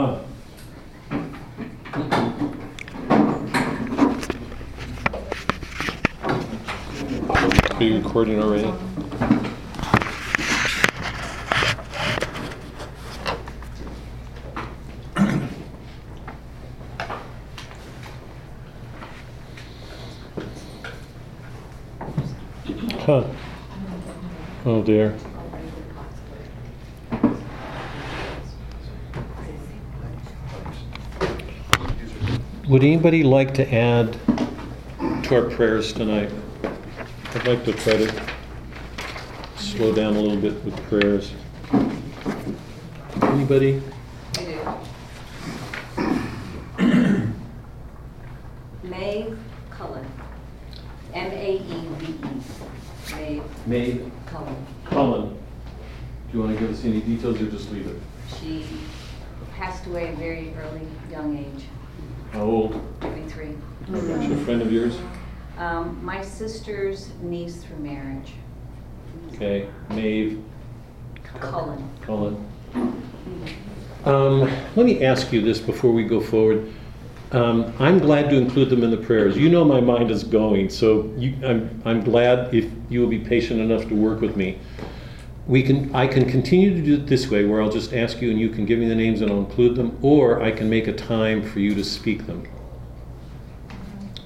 Are you recording already? Huh. Oh dear. Would anybody like to add to our prayers tonight? I'd like to try to slow down a little bit with prayers. Anybody? Maeve Cullen. M-A-E-V-E. Maeve Maeve Cullen. Cullen. Do you want to give us any details or just leave it? She passed away at a very early, young age, How old? 33. Is she a friend of yours? Um, My sister's niece through marriage, Okay, Maeve Cullen. Cullen. Um, Let me ask you this before we go forward. Um, I'm glad to include them in the prayers. You know my mind is going, so you, I'm, I'm glad if you will be patient enough to work with me. We can, I can continue to do it this way, where I'll just ask you and you can give me the names and I'll include them, or I can make a time for you to speak them.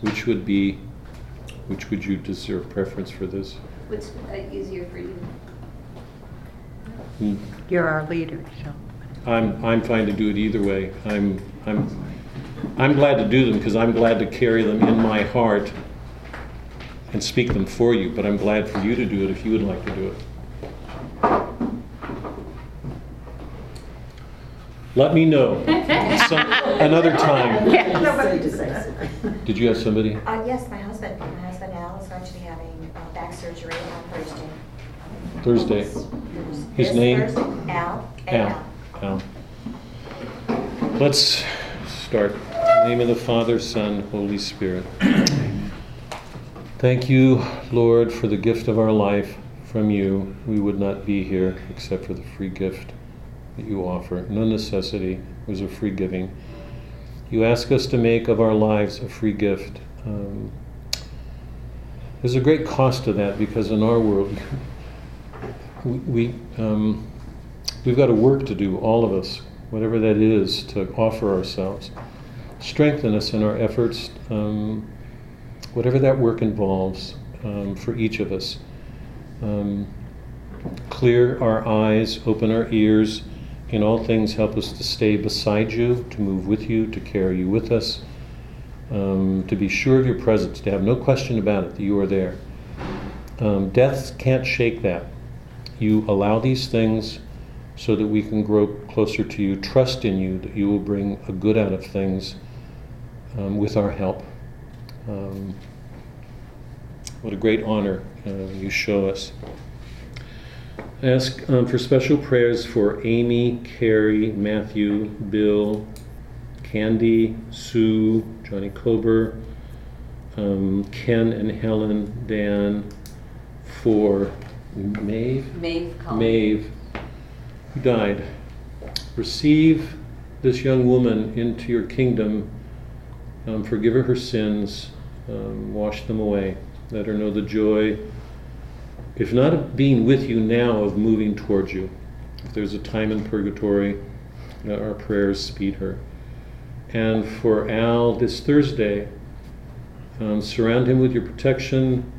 Which would be, which would you deserve preference for this? What's uh, easier for you? Hmm. You're our leader, so. I'm, I'm fine to do it either way. I'm, I'm, I'm glad to do them because I'm glad to carry them in my heart and speak them for you, but I'm glad for you to do it if you would like to do it. Let me know some, another time. Did you have somebody? Uh, yes, my husband, my husband Al is going to be having uh, back surgery on Thursday. Thursday. His This name? Thursday, Al, Al. A-L. Al. Let's start. In the name of the Father, Son, Holy Spirit. Thank you, Lord, for the gift of our life from you. We would not be here except for the free gift that you offer. No necessity it was a free giving. You ask us to make of our lives a free gift. Um, there's a great cost to that because in our world, we, we um, we've got a work to do, all of us, whatever that is, to offer ourselves. Strengthen us in our efforts, um, whatever that work involves um, for each of us. Um, clear our eyes, open our ears. In all things, help us to stay beside you, to move with you, to carry you with us, um, to be sure of your presence, to have no question about it that you are there. Um, death can't shake that. You allow these things so that we can grow closer to you, trust in you that you will bring a good out of things um, with our help. Um, what a great honor uh, you show us. Ask um, for special prayers for Amy, Carrie, Matthew, Bill, Candy, Sue, Johnny Kober, um, Ken and Helen, Dan, for Maeve, Maeve Cullen. Maeve, who died. Receive this young woman into your kingdom. Um, forgive her her sins. Um, wash them away. Let her know the joy, if not being with you now, of moving towards you. If there's a time in purgatory, uh, our prayers speed her. And for Al, this Thursday, um, surround him with your protection.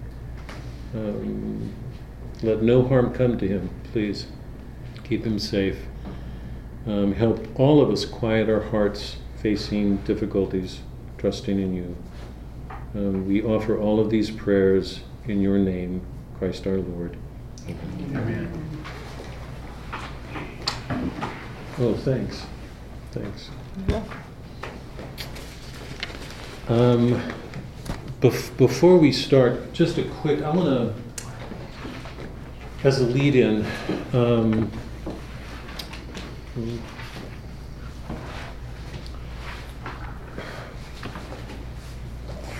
Um, let no harm come to him, please. Keep him safe. Um, help all of us quiet our hearts facing difficulties, trusting in you. Um, we offer all of these prayers in your name, Christ our Lord. Amen. Oh, thanks. Thanks. Um, bef- before we start, just a quick, I want to, as a lead in, um,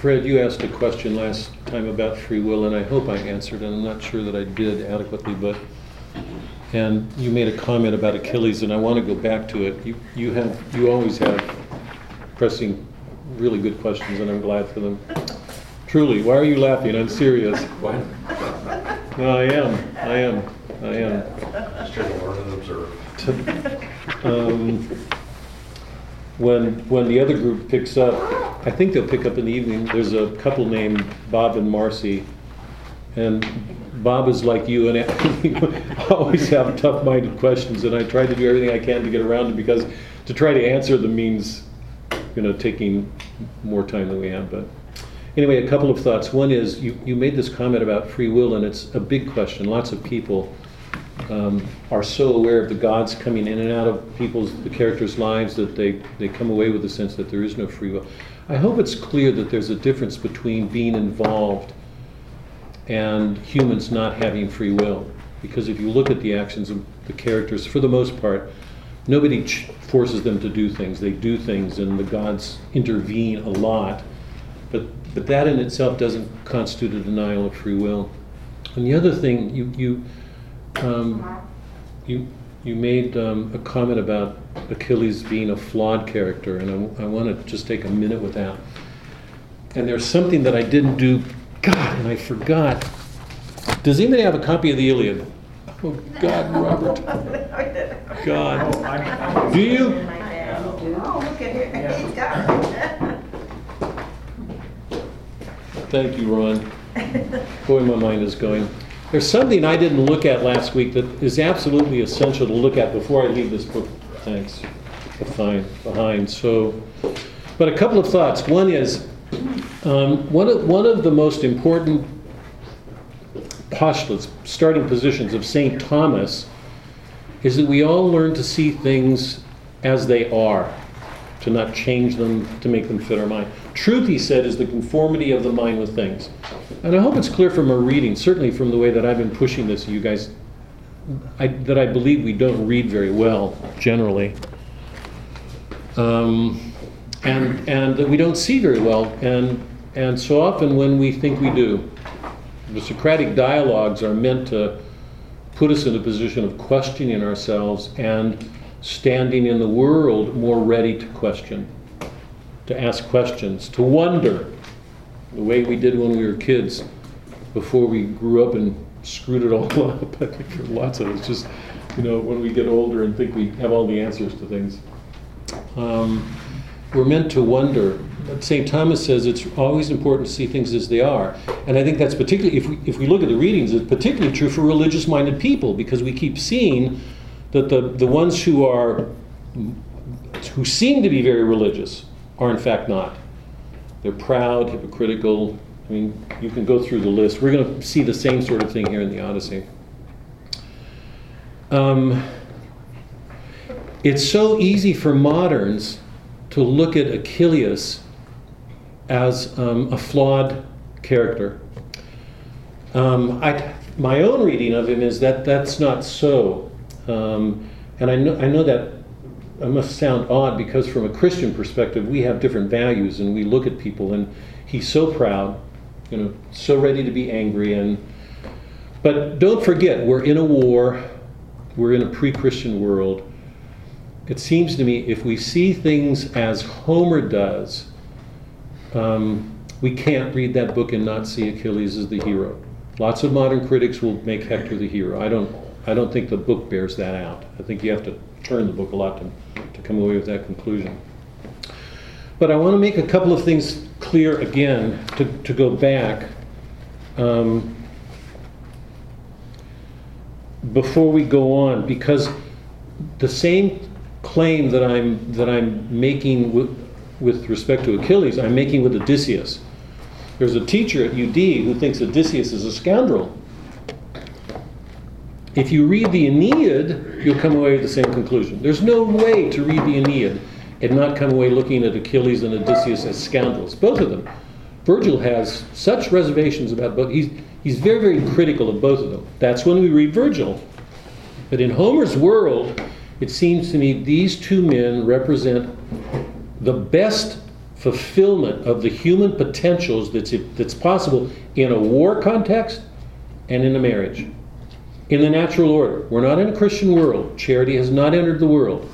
Fred, you asked a question last time about free will, and I hope I answered, and I'm not sure that I did adequately, but and you made a comment about Achilles, and I want to go back to it. You, you have, you always have pressing, really good questions, and I'm glad for them. Truly, why are you laughing? I'm serious. What? No, I am, I am, I am. Just trying to learn and observe. Um, When, when the other group picks up, I think they'll pick up in the evening, there's a couple named Bob and Marcy. And Bob is like you and always have tough-minded questions, and I try to do everything I can to get around them because to try to answer them means, you know, taking more time than we have, but. Anyway, a couple of thoughts. One is, you, you made this comment about free will, and it's a big question. Lots of people um, are so aware of the gods coming in and out of people's, the characters' lives, that they, they come away with the sense that there is no free will. I hope it's clear that there's a difference between being involved and humans not having free will. Because if you look at the actions of the characters, for the most part, nobody ch- forces them to do things. They do things, and the gods intervene a lot. But, but that in itself doesn't constitute a denial of free will. And the other thing, you, you, um, you, you made um, a comment about Achilles being a flawed character, and I, I want to just take a minute with that. And there's something that I didn't do, God, and I forgot. Does anybody have a copy of the Iliad? Oh, God, Robert. God. Do you? Oh, look at here, he's got it. Thank you, Ron. Boy, my mind is going. There's something I didn't look at last week that is absolutely essential to look at before I leave this book. Thanks. Fine, behind. So, but a couple of thoughts. One is um, one of one of the most important postulates, starting positions of St. Thomas, is that we all learn to see things as they are, to not change them, to make them fit our mind. Truth, he said, is the conformity of the mind with things. And I hope it's clear from our reading, certainly from the way that I've been pushing this, you guys, I, that I believe we don't read very well, generally. Um, and, and that we don't see very well. And, and so often when we think we do, the Socratic dialogues are meant to put us in a position of questioning ourselves and standing in the world more ready to question, to ask questions, to wonder, the way we did when we were kids before we grew up and screwed it all up. I think lots of us, just, you know, when we get older and think we have all the answers to things. Um, we're meant to wonder. St. Thomas says it's always important to see things as they are. And I think that's particularly, if we, if we look at the readings, it's particularly true for religious minded people because we keep seeing that the, the ones who are, who seem to be very religious are in fact not. They're proud, hypocritical. I mean, you can go through the list. We're going to see the same sort of thing here in the Odyssey. Um, it's so easy for moderns to look at Achilles as um, a flawed character. Um, I, my own reading of him is that that's not so. Um, and I know, I know that I must sound odd because, from a Christian perspective, we have different values and we look at people, and he's so proud, you know, so ready to be angry. And, but don't forget, we're in a war, we're in a pre Christian world. It seems to me if we see things as Homer does, um, we can't read that book and not see Achilles as the hero. Lots of modern critics will make Hector the hero. I don't, I don't think the book bears that out. I think you have to turn the book a lot to, to come away with that conclusion. But I want to make a couple of things clear again to, to go back um, before we go on, because the same claim that I'm that I'm making with, with respect to Achilles, I'm making with Odysseus. There's a teacher at UD who thinks Odysseus is a scoundrel. If you read the Aeneid, you'll come away with the same conclusion. There's no way to read the Aeneid and not come away looking at Achilles and Odysseus as scoundrels, both of them. Virgil has such reservations about both. He's, he's very, very critical of both of them. That's when we read Virgil. But in Homer's world, it seems to me these two men represent the best fulfillment of the human potentials that's, that's possible in a war context and in a marriage. in the natural order. We're not in a Christian world. Charity has not entered the world.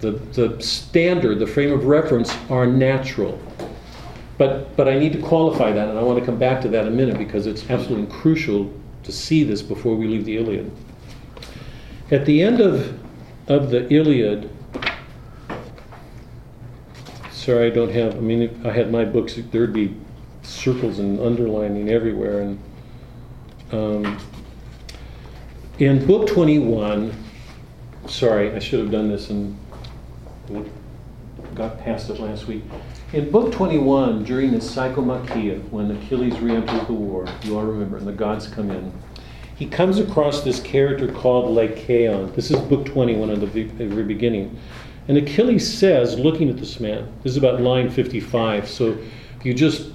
The, the standard, the frame of reference are natural. But, but I need to qualify that, and I want to come back to that in a minute because it's absolutely crucial to see this before we leave the Iliad. At the end of, of the Iliad, sorry, I don't have, I mean, if I had my books, there'd be circles and underlining everywhere. And um, in book 21, sorry, I should have done this got past it last week. In Book 21, during the Psychomachia, when Achilles re-enters the war, you all remember, and the gods come in, he comes across this character called Lycaon. This is Book 21 at the very beginning. And Achilles says, looking at this man, this is about line 55, so if you just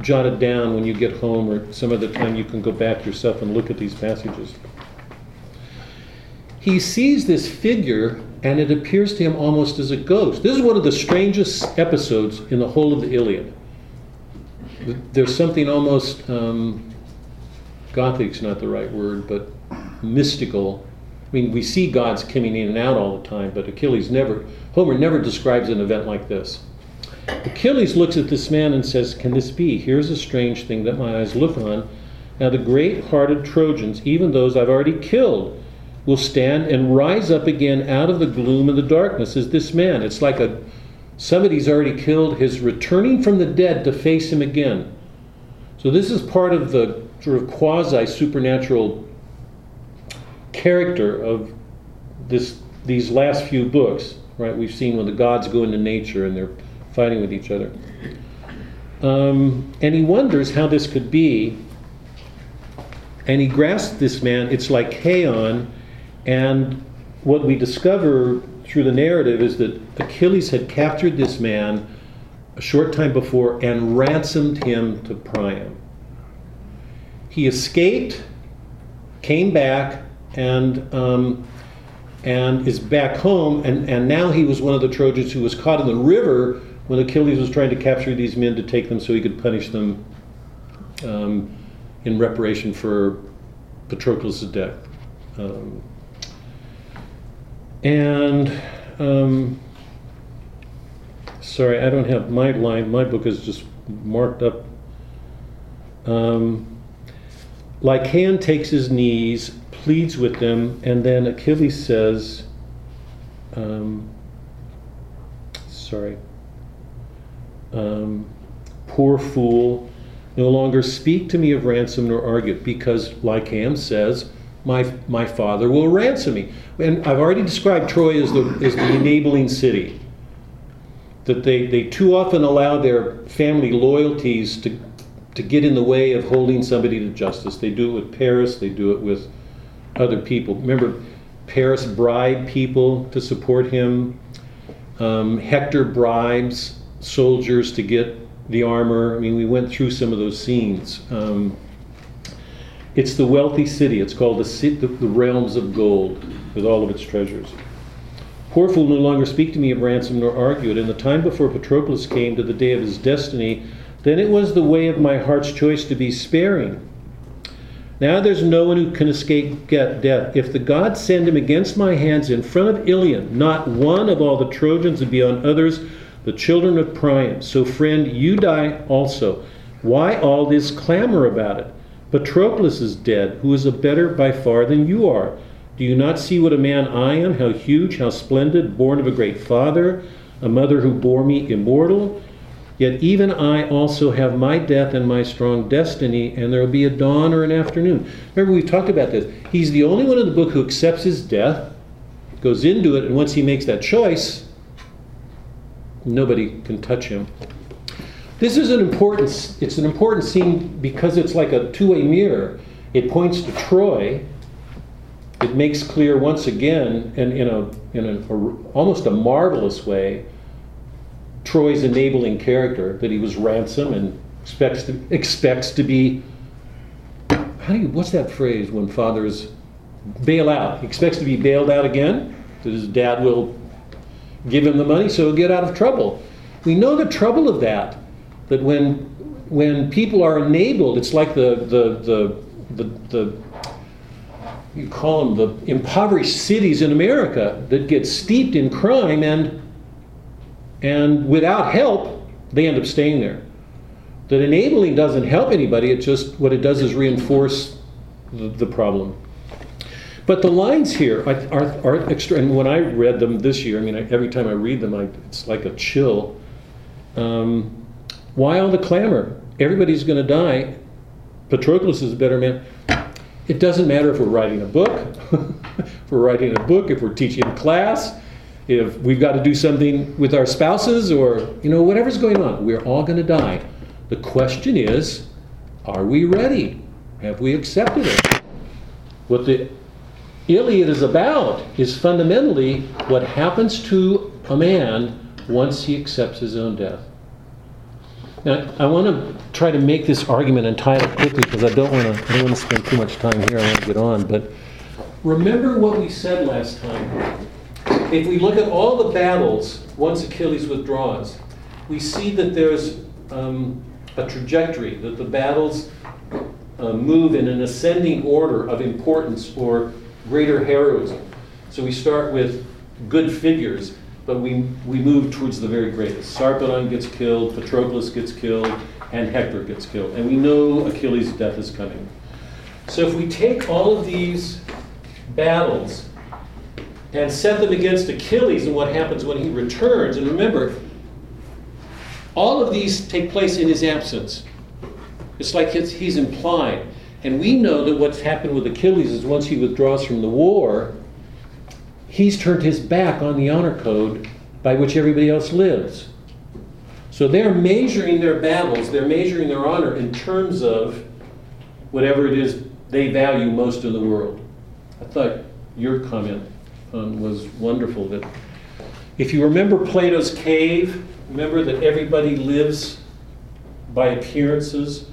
jot it down when you get home or some other time you can go back yourself and look at these passages. He sees this figure and it appears to him almost as a ghost. This is one of the strangest episodes in the whole of the Iliad. There's something almost, um, gothic's not the right word, but mystical. I mean, we see gods coming in and out all the time, but Achilles never, Homer never describes an event like this. Achilles looks at this man and says, Can this be? Here's a strange thing that my eyes look on. Now, the great hearted Trojans, even those I've already killed, will stand and rise up again out of the gloom and the darkness as this man. It's like a somebody's already killed, his returning from the dead to face him again. So this is part of the sort of quasi supernatural character of this these last few books, right? We've seen when the gods go into nature and they're fighting with each other. Um, and he wonders how this could be. And he grasps this man, it's like Lycaon, and what we discover through the narrative is that Achilles had captured this man a short time before and ransomed him to Priam. He escaped, came back, and um, and is back home, and, and now he was one of the Trojans who was caught in the river when Achilles was trying to capture these men to take them so he could punish them um, in reparation for Patroclus' death. Um, and um, sorry, I don't have my line. My book is just marked up. Um, Lycaon takes his knees, pleads with them, and then Achilles says, um, sorry, um, poor fool, no longer speak to me of ransom nor argue, because Lycaon says, my, my father will ransom me. And I've already described Troy as the, as the enabling city. That they, they too often allow their family loyalties to, to get in the way of holding somebody to justice. They do it with Paris, they do it with other people. Remember, Paris bribed people to support him. Um, Hector bribes soldiers to get the armor. I mean, we went through some of those scenes. Um, it's the wealthy city. It's called the, the, realms of gold with all of its treasures. Poor fool no longer speak to me of ransom nor argue it. In the time before Patroclus came to the day of his destiny, then it was the way of my heart's choice to be sparing. Now there's no one who can escape death. If the gods send him against my hands in front of Ilion, not one of all the Trojans would be on others, the children of Priam. So, friend, you die also. Why all this clamor about it? Patroclus is dead, who is a better by far than you are. Do you not see what a man I am, how huge, how splendid, born of a great father, a mother who bore me immortal? Yet even I also have my death and my strong destiny, and there will be a dawn or an afternoon. Remember, we've talked about this. He's the only one in the book who accepts his death, goes into it, and once he makes that choice, nobody can touch him. This is an important, it's an important scene because it's like a two-way mirror. It points to Troy. It makes clear once again, and in a, in a, a almost a marvelous way, Troy's enabling character that he was ransom and expects to, expects to be. How do you? What's that phrase when fathers bail out? He expects to be bailed out again. That his dad will give him the money so he'll get out of trouble. We know the trouble of that that when when people are enabled, it's like the the the the, the you call them the impoverished cities in America that get steeped in crime and and without help they end up staying there. That enabling doesn't help anybody. It just what it does is reinforce the, the problem. But the lines here are, are, are extra. And when I read them this year, I mean, I, every time I read them, I, it's like a chill. Um, why all the clamor? Everybody's going to die. Patroclus is a better man. It doesn't matter if we're writing a book, if we're writing a book, if we're teaching a class, if we've got to do something with our spouses, or you know whatever's going on. We're all going to die. The question is, are we ready? Have we accepted it? What the Iliad is about is fundamentally what happens to a man once he accepts his own death. I want to try to make this argument and tie it quickly because I don't want to. I don't want to spend too much time here. I want to get on. But remember what we said last time. If we look at all the battles once Achilles withdraws, we see that there's um, a trajectory that the battles uh, move in an ascending order of importance or greater heroism. So we start with good figures, but we, we move towards the very greatest. Sarpedon gets killed, Patroclus gets killed, and Hector gets killed. And we know Achilles' death is coming. So if we take all of these battles and set them against Achilles and what happens when he returns, and remember, all of these take place in his absence. It's like he's implied. And we know that what's happened with Achilles is once he withdraws from the war, he's turned his back on the honor code by which everybody else lives. So they're measuring their battles, they're measuring their honor in terms of whatever it is they value most in the world. I thought your comment um, was wonderful that if you remember Plato's cave, remember that everybody lives by appearances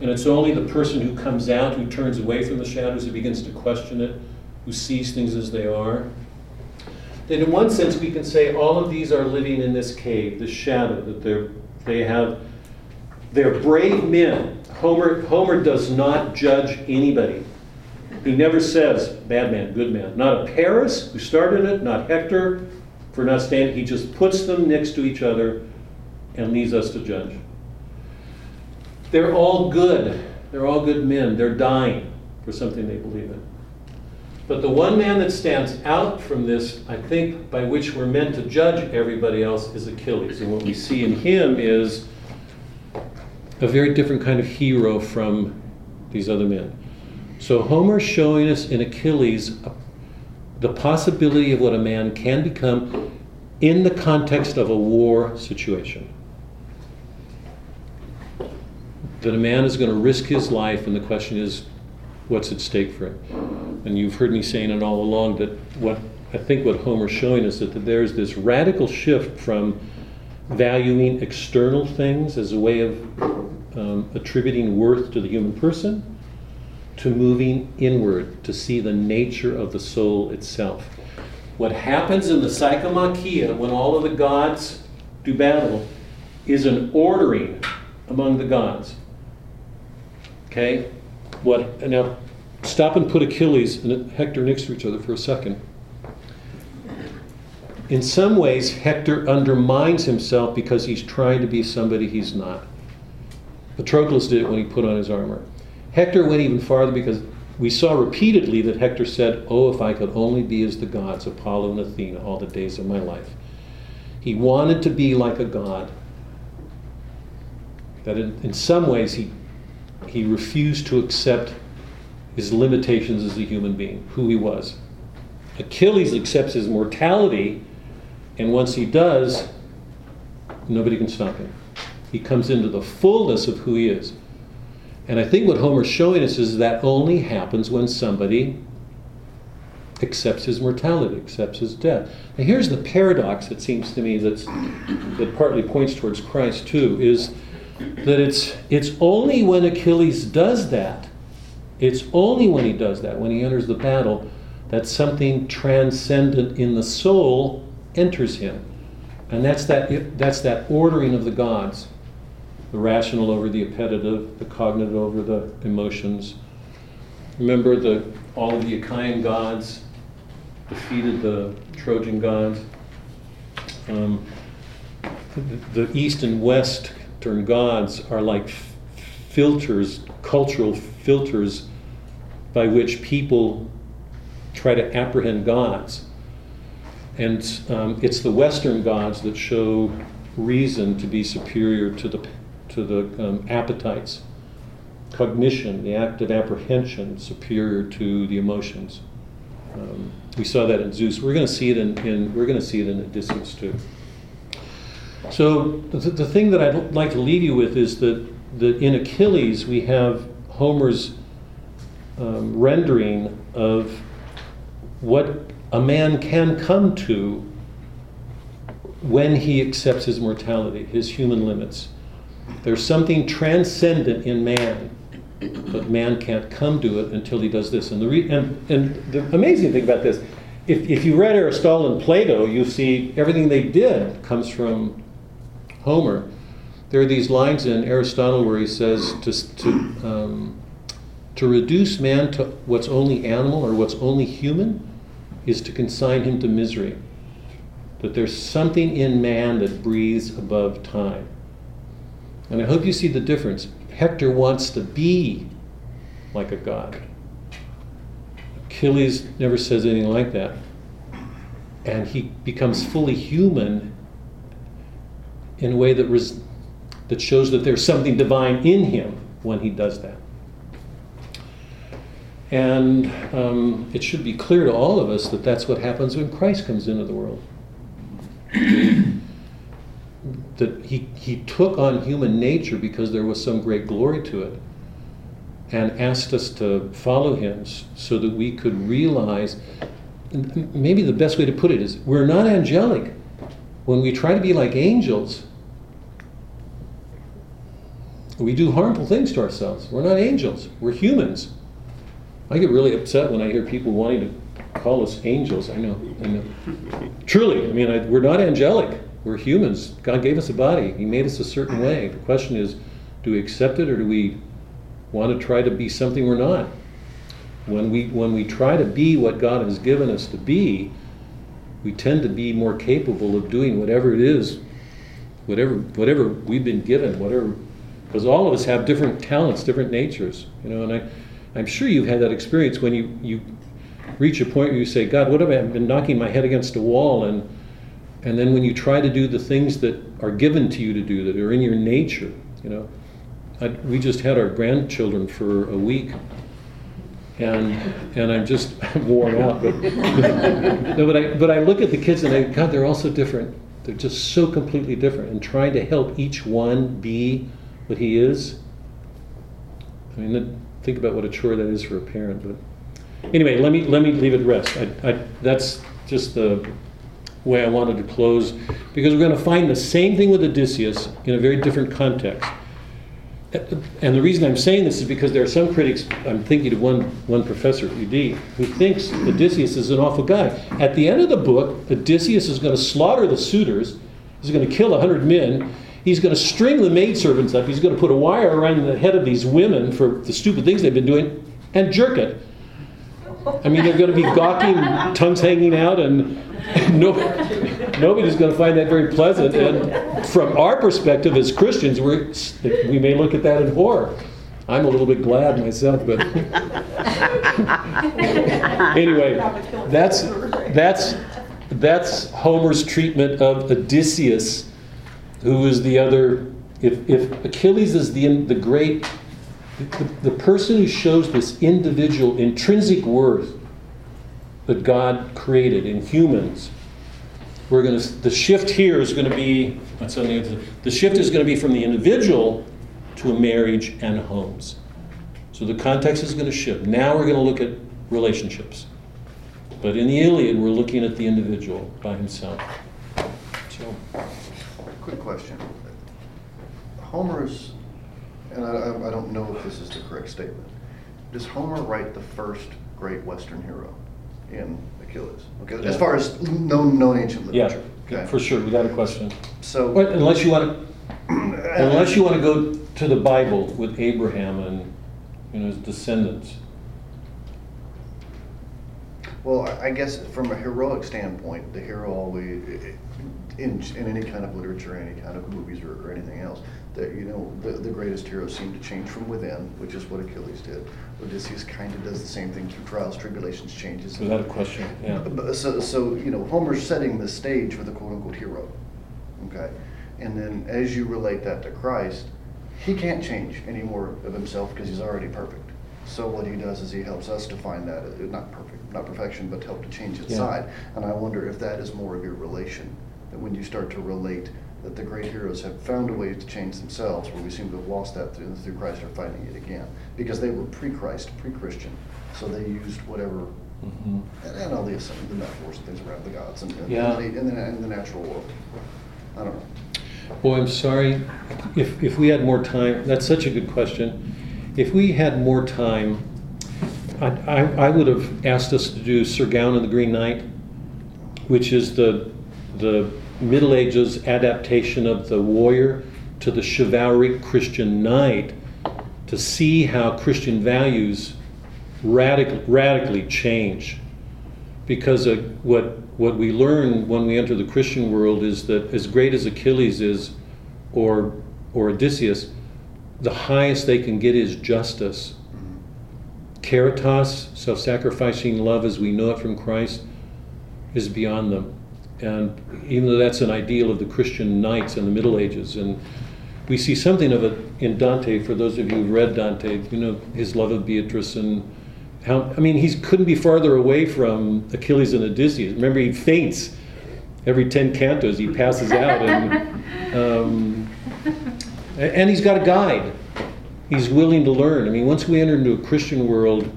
and it's only the person who comes out, who turns away from the shadows, who begins to question it, who sees things as they are. Then, in one sense, we can say all of these are living in this cave, this shadow, that they're, they have, they're brave men. Homer, Homer does not judge anybody. He never says, bad man, good man. Not a Paris, who started it, not Hector, for not standing. He just puts them next to each other and leaves us to judge. They're all good. They're all good men. They're dying for something they believe in. But the one man that stands out from this, I think, by which we're meant to judge everybody else, is Achilles. And what we see in him is a very different kind of hero from these other men. So Homer's showing us in Achilles the possibility of what a man can become in the context of a war situation that a man is going to risk his life, and the question is, what's at stake for him? And you've heard me saying it all along that what I think what Homer's showing us is that there's this radical shift from valuing external things as a way of um, attributing worth to the human person to moving inward to see the nature of the soul itself. What happens in the psychomachia when all of the gods do battle is an ordering among the gods. Okay? What now stop and put Achilles and Hector next to each other for a second. In some ways, Hector undermines himself because he's trying to be somebody he's not. Patroclus did it when he put on his armor. Hector went even farther because we saw repeatedly that Hector said, Oh, if I could only be as the gods, Apollo and Athena, all the days of my life. He wanted to be like a god. That in, in some ways he he refused to accept his limitations as a human being, who he was. Achilles accepts his mortality, and once he does, nobody can stop him. He comes into the fullness of who he is. And I think what Homer's showing us is that only happens when somebody accepts his mortality, accepts his death. Now here's the paradox, it seems to me, that's, that partly points towards Christ too, is that it's, it's only when Achilles does that, it's only when he does that, when he enters the battle, that something transcendent in the soul enters him. And that's that, that's that ordering of the gods the rational over the appetitive, the cognitive over the emotions. Remember the, all of the Achaean gods defeated the Trojan gods? Um, the- the east and western gods are like filters, cultural filters by which people try to apprehend gods. And um, it's the Western gods that show reason to be superior to the, to the um, appetites. Cognition, the act of apprehension, superior to the emotions. Um, we saw that in Zeus. We're going to see it in, in we're going to see it in Odysseus too. So the, the thing that I'd like to leave you with is that, that in Achilles we have Homer's um, rendering of what a man can come to when he accepts his mortality, his human limits. There's something transcendent in man, but man can't come to it until he does this. And the, re- and, and the amazing thing about this, if, if you read Aristotle and Plato, you see everything they did comes from Homer. There are these lines in Aristotle where he says to, to, um, to reduce man to what's only animal or what's only human is to consign him to misery. That there's something in man that breathes above time. And I hope you see the difference. Hector wants to be like a god. Achilles never says anything like that. And he becomes fully human in a way that, res- that shows that there's something divine in him when he does that. And um, it should be clear to all of us that that's what happens when Christ comes into the world. that he, he took on human nature because there was some great glory to it and asked us to follow him so that we could realize maybe the best way to put it is we're not angelic. When we try to be like angels, we do harmful things to ourselves. We're not angels, we're humans. I get really upset when I hear people wanting to call us angels. I know, I know. Truly, I mean, I, we're not angelic. We're humans. God gave us a body. He made us a certain uh-huh. way. The question is, do we accept it or do we want to try to be something we're not? When we when we try to be what God has given us to be, we tend to be more capable of doing whatever it is, whatever whatever we've been given, whatever because all of us have different talents, different natures, you know, and I I'm sure you've had that experience when you, you reach a point where you say, God, what have I been knocking my head against a wall? And, and then when you try to do the things that are given to you to do, that are in your nature, you know. I, we just had our grandchildren for a week. And, and I'm just worn out. But, no, but, I, but I look at the kids and I, God, they're all so different. They're just so completely different. And trying to help each one be what he is. I mean, think about what a chore that is for a parent. But anyway, let me let me leave it rest. I, I, that's just the way I wanted to close because we're going to find the same thing with Odysseus in a very different context. And the reason I'm saying this is because there are some critics. I'm thinking of one one professor at UD who thinks Odysseus is an awful guy. At the end of the book, Odysseus is going to slaughter the suitors. He's going to kill a hundred men. He's going to string the maidservants up. He's going to put a wire around the head of these women for the stupid things they've been doing and jerk it. I mean, they're going to be gawking, tongues hanging out, and no, nobody's going to find that very pleasant. And from our perspective as Christians, we're, we may look at that in horror. I'm a little bit glad myself, but anyway, that's that's that's Homer's treatment of Odysseus who is the other if, if achilles is the, the great the, the person who shows this individual intrinsic worth that god created in humans we're going to the shift here is going to be the shift is going to be from the individual to a marriage and homes. So the context is going to shift. Now we're going to look at relationships. But in the iliad we're looking at the individual by himself. So Quick question. Homer's, and I, I don't know if this is the correct statement, does Homer write the first great Western hero in Achilles? Okay, as far as known, known ancient Yeah, literature? Okay. for sure, without a question. So. But unless you want to, unless you want to go to the Bible with Abraham and, you know, his descendants. Well, I guess from a heroic standpoint, the hero always, in, in any kind of literature, any kind of movies or, or anything else, that, you know, the, the greatest heroes seem to change from within, which is what Achilles did. Odysseus kind of does the same thing through trials, tribulations, changes. Without a question, yeah. So, so, you know, Homer's setting the stage for the quote-unquote hero, okay? And then as you relate that to Christ, he can't change any more of himself because he's already perfect. So what he does is he helps us to find that, uh, not perfect, not perfection, but to help to change Yeah. inside. And I wonder if that is more of your relation, that when you start to relate that the great heroes have found a way to change themselves, where we seem to have lost that through, through Christ are finding it again. Because they were pre-Christ, pre-Christian, so they used whatever Mhm. and, and all the, the metaphors and things around the gods and, and, Yeah. the, in, the, in the natural world. I don't know. Boy, I'm sorry, if, if we had more time, that's such a good question. If we had more time, I, I, I would have asked us to do Sir Gawain and the Green Knight, which is the, the Middle Ages adaptation of the warrior to the chivalric Christian knight, to see how Christian values radical, radically change. Because what, what we learn when we enter the Christian world is that as great as Achilles is, or, or Odysseus, the highest they can get is justice. Caritas, self sacrificing love as we know it from Christ, is beyond them. And even though that's an ideal of the Christian knights in the Middle Ages, and we see something of it in Dante, for those of you who've read Dante, you know, his love of Beatrice and how, I mean, he couldn't be farther away from Achilles and Odysseus. Remember, he faints every 10 cantos, he passes out. And, um, and he's got a guide. He's willing to learn. I mean, once we enter into a Christian world,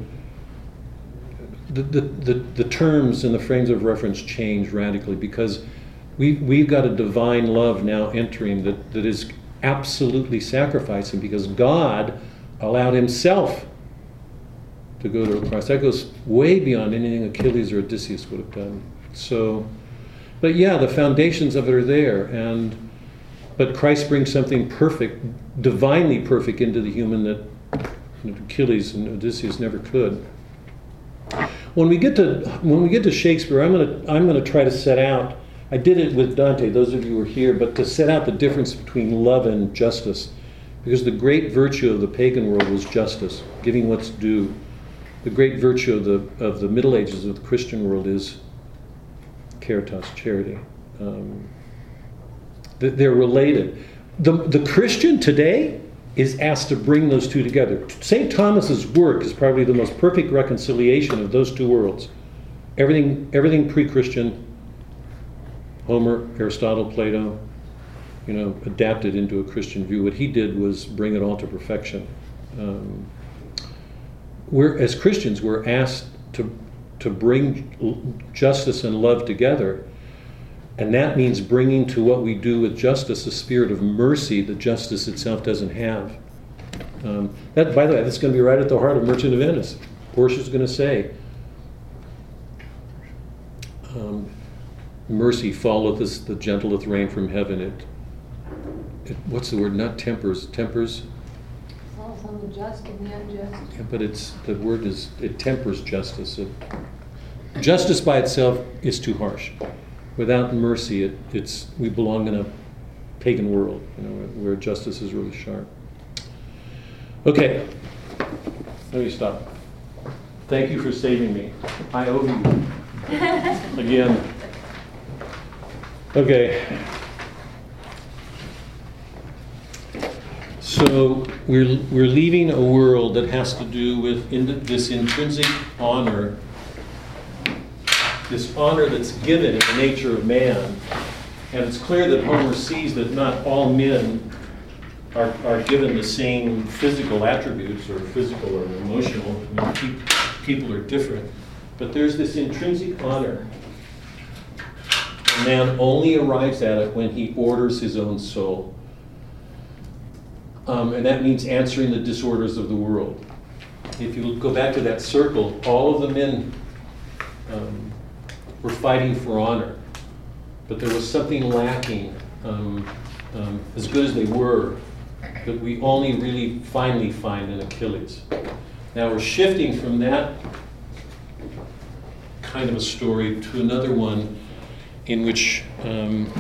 the, the, the, terms and the frames of reference change radically because we, we've got a divine love now entering that, that is absolutely sacrificing because God allowed himself to go to a cross. That goes way beyond anything Achilles or Odysseus would have done. So, but yeah, the foundations of it are there, and but Christ brings something perfect, divinely perfect, into the human that Achilles and Odysseus never could. When we get to when we get to Shakespeare, I'm gonna I'm gonna try to set out. I did it with Dante. Those of you who are here, but to set out the difference between love and justice, because the great virtue of the pagan world was justice, giving what's due. The great virtue of the of the Middle Ages of the Christian world is caritas, charity. Um, they're related. The, the Christian today is asked to bring those two together. St. Thomas's work is probably the most perfect reconciliation of those two worlds. Everything, everything pre-Christian, Homer, Aristotle, Plato, you know, adapted into a Christian view. What he did was bring it all to perfection. Um, we're, as Christians, we're asked to, to bring justice and love together. And that means bringing to what we do with justice a spirit of mercy that justice itself doesn't have. Um, that, by the way, that's going to be right at the heart of Merchant of Venice. Portia's going to say, um, "Mercy followeth us, the gentleth rain from heaven." It, it, what's the word? Not tempers, tempers. Falls on the just and the unjust. Yeah, but it's the word is it tempers justice. It, justice by itself is too harsh. Without mercy, it, it's we belong in a pagan world, you know, where, where justice is really sharp. Okay, let me stop. Thank you for saving me. I owe you again. Okay. So we're, we're leaving a world that has to do with in, this intrinsic honor, this honor that's given in the nature of man. And it's clear that Homer sees that not all men are, are given the same physical attributes or physical or emotional. I mean, pe- people are different. But there's this intrinsic honor. And man only arrives at it when he orders his own soul. Um, and that means answering the disorders of the world. If you go back to that circle, all of the men um, were fighting for honor, but there was something lacking, um, um, as good as they were, that we only really finally find in Achilles. Now we're shifting from that kind of a story to another one in which um,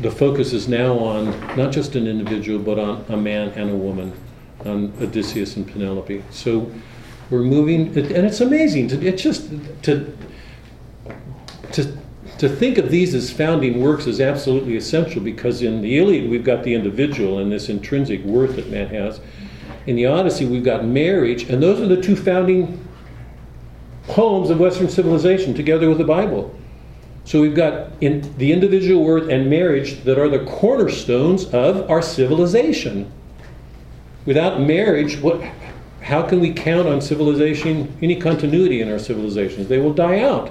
the focus is now on not just an individual, but on a man and a woman, on Odysseus and Penelope. So we're moving, and it's amazing. To, it's just to to to think of these as founding works is absolutely essential because in the Iliad we've got the individual and this intrinsic worth that man has. In the Odyssey we've got marriage, and those are the two founding poems of Western civilization together with the Bible. So we've got in the individual worth and marriage that are the cornerstones of our civilization. Without marriage, what, how can we count on civilization, any continuity in our civilizations? They will die out.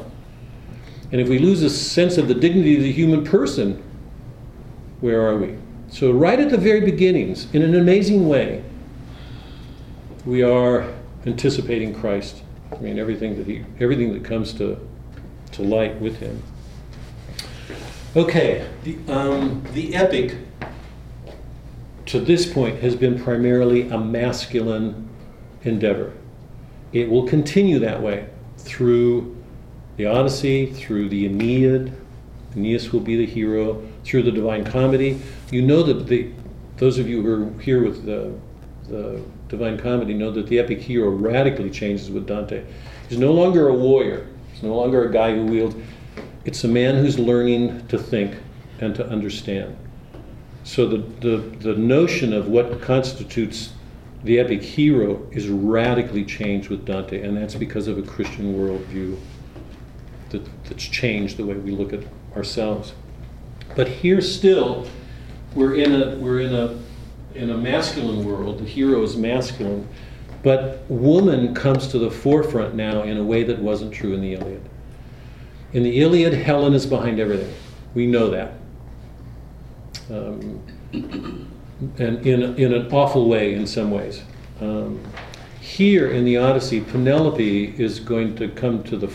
And if we lose a sense of the dignity of the human person, where are we? So, right at the very beginnings, in an amazing way, we are anticipating Christ. I mean, everything that he, everything that comes to, to light with him. Okay, the, um, the epic to this point has been primarily a masculine endeavor. It will continue that way through the Odyssey, through the Aeneid. Aeneas will be the hero, through the Divine Comedy. You know that the, those of you who are here with the, the Divine Comedy know that the epic hero radically changes with Dante. He's no longer a warrior, he's no longer a guy who wields. It's a man who's learning to think and to understand. So the, the, the notion of what constitutes the epic hero is radically changed with Dante, and that's because of a Christian worldview that, that's changed the way we look at ourselves. But here still, we're in a we're in a in a masculine world. The hero is masculine, but woman comes to the forefront now in a way that wasn't true in the Iliad. In the Iliad, Helen is behind everything. We know that. Um, and in, in an awful way in some ways. Um, here in the Odyssey, Penelope is going to come to the,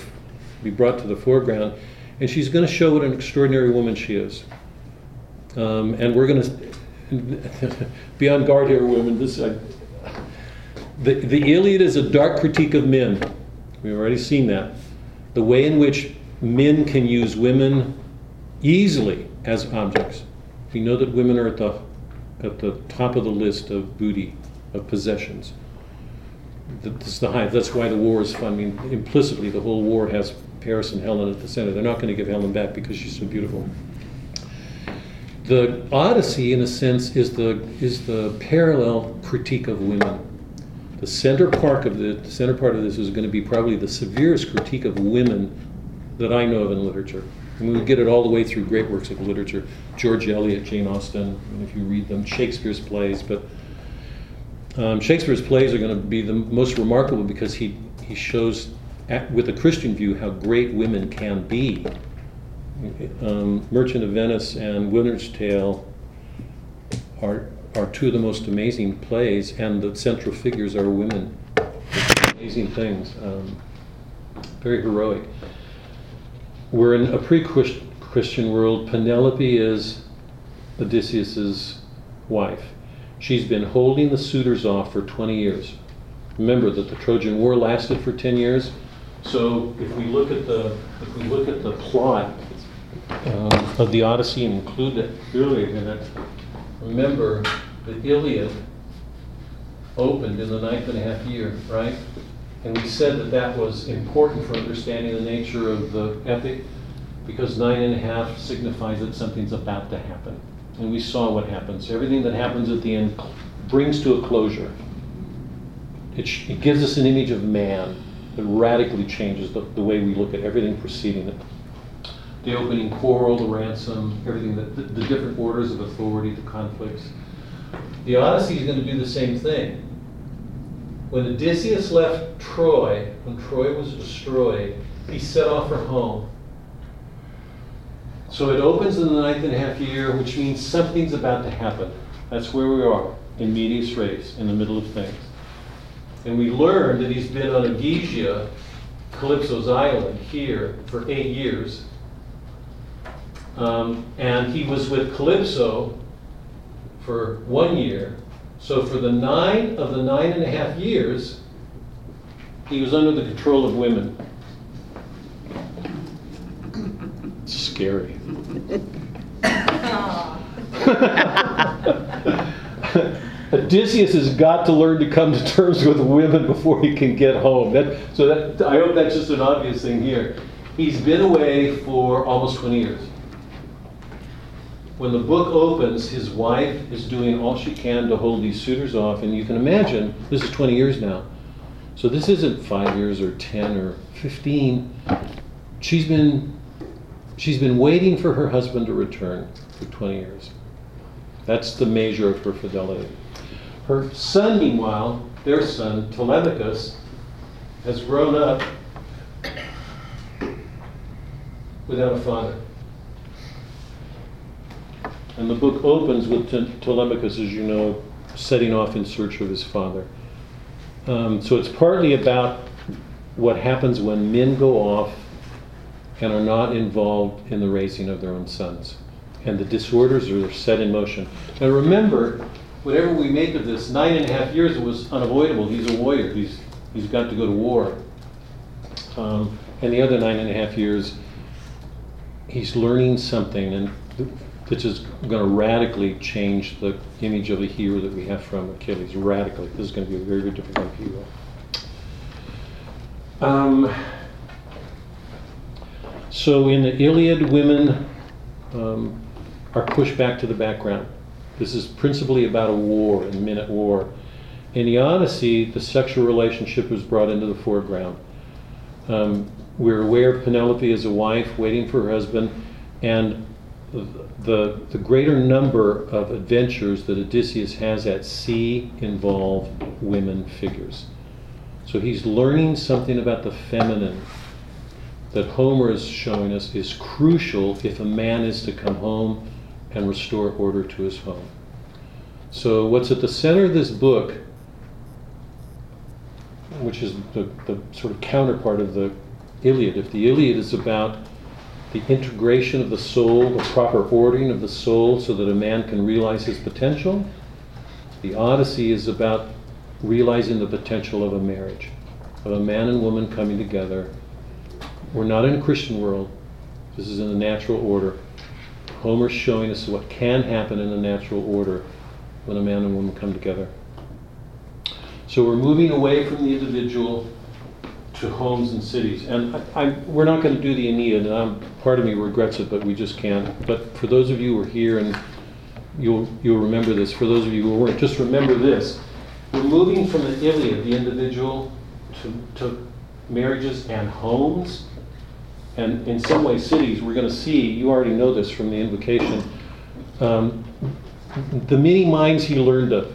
be brought to the foreground, and she's going to show what an extraordinary woman she is. Um, and we're going to be on guard here, women. This, uh, the, the Iliad is a dark critique of men. We've already seen that. The way in which men can use women easily as objects. We know that women are at the at the top of the list of booty, of possessions. That's the high. That's why the war is fun. I mean, implicitly, the whole war has Paris and Helen at the center. They're not going to give Helen back because she's so beautiful. The Odyssey, in a sense, is the is the parallel critique of women. The center part of the, the center part of this is going to be probably the severest critique of women that I know of in literature. And we get it all the way through great works of literature. George Eliot, Jane Austen, if you read them, Shakespeare's plays. But um, Shakespeare's plays are going to be the most remarkable because he, he shows, at, with a Christian view, how great women can be. Um, Merchant of Venice and Winter's Tale are, are two of the most amazing plays, and the central figures are women. Amazing things. Um, very heroic we're in a pre-Christian world. Penelope is Odysseus's wife. She's been holding the suitors off for 20 years. Remember that the Trojan War lasted for 10 years. So if we look at the if we look at the plot uh, of the Odyssey and include it earlier in it, remember the Iliad opened in the ninth and a half year, right? And we said that that was important for understanding the nature of the epic because nine and a half signifies that something's about to happen. And we saw what happens. Everything that happens at the end brings to a closure. It, it gives us an image of man that radically changes the, the way we look at everything preceding it. The opening quarrel, the ransom, everything that the, the different orders of authority, the conflicts. The Odyssey is going to do the same thing when Odysseus left Troy, when Troy was destroyed, he set off for home. So it opens in the ninth and a half year, which means something's about to happen. That's where we are, in medias res, in the middle of things. And we learn that he's been on Ogygia, Calypso's island, here for eight years. Um, and he was with Calypso for one year, so for the nine of the nine and a half years, he was under the control of women. It's scary. Odysseus has got to learn to come to terms with women before he can get home. That, so that, I hope that's just an obvious thing here. He's been away for almost 20 years. When the book opens, his wife is doing all she can to hold these suitors off, and you can imagine this is 20 years now. So this isn't five years or 10 or 15. She's been, she's been waiting for her husband to return for 20 years. That's the measure of her fidelity. Her son, meanwhile, their son, Telemachus, has grown up without a father. And the book opens with Te- Telemachus, as you know, setting off in search of his father. Um, so it's partly about what happens when men go off and are not involved in the raising of their own sons. And the disorders are set in motion. Now remember, whatever we make of this, nine and a half years was unavoidable. He's a warrior. He's he's got to go to war. Um, and the other nine and a half years, he's learning something, and which is going to radically change the image of a hero that we have from Achilles. Radically, this is going to be a very, very different kind of hero. Um, so in the Iliad, women um, are pushed back to the background. This is principally about a war and men at war. In the Odyssey, the sexual relationship was brought into the foreground. Um, we're aware of Penelope as a wife waiting for her husband, and the, the greater number of adventures that Odysseus has at sea involve women figures. So he's learning something about the feminine that Homer is showing us is crucial if a man is to come home and restore order to his home. So, what's at the center of this book, which is the, the sort of counterpart of the Iliad, if the Iliad is about the integration of the soul, the proper ordering of the soul so that a man can realize his potential, the Odyssey is about realizing the potential of a marriage, of a man and woman coming together. We're not in a Christian world. This is in the natural order. Homer's showing us what can happen in the natural order when a man and woman come together. So we're moving away from the individual to homes and cities. And I, I, we're not going to do the Aeneid, and I'm, part of me regrets it, but we just can't. But for those of you who are here, and you'll, you'll remember this, for those of you who weren't, just remember this. We're moving from the Iliad, the individual, to, to marriages and homes, and in some ways cities. We're going to see, you already know this from the invocation, um, the many minds he learned of.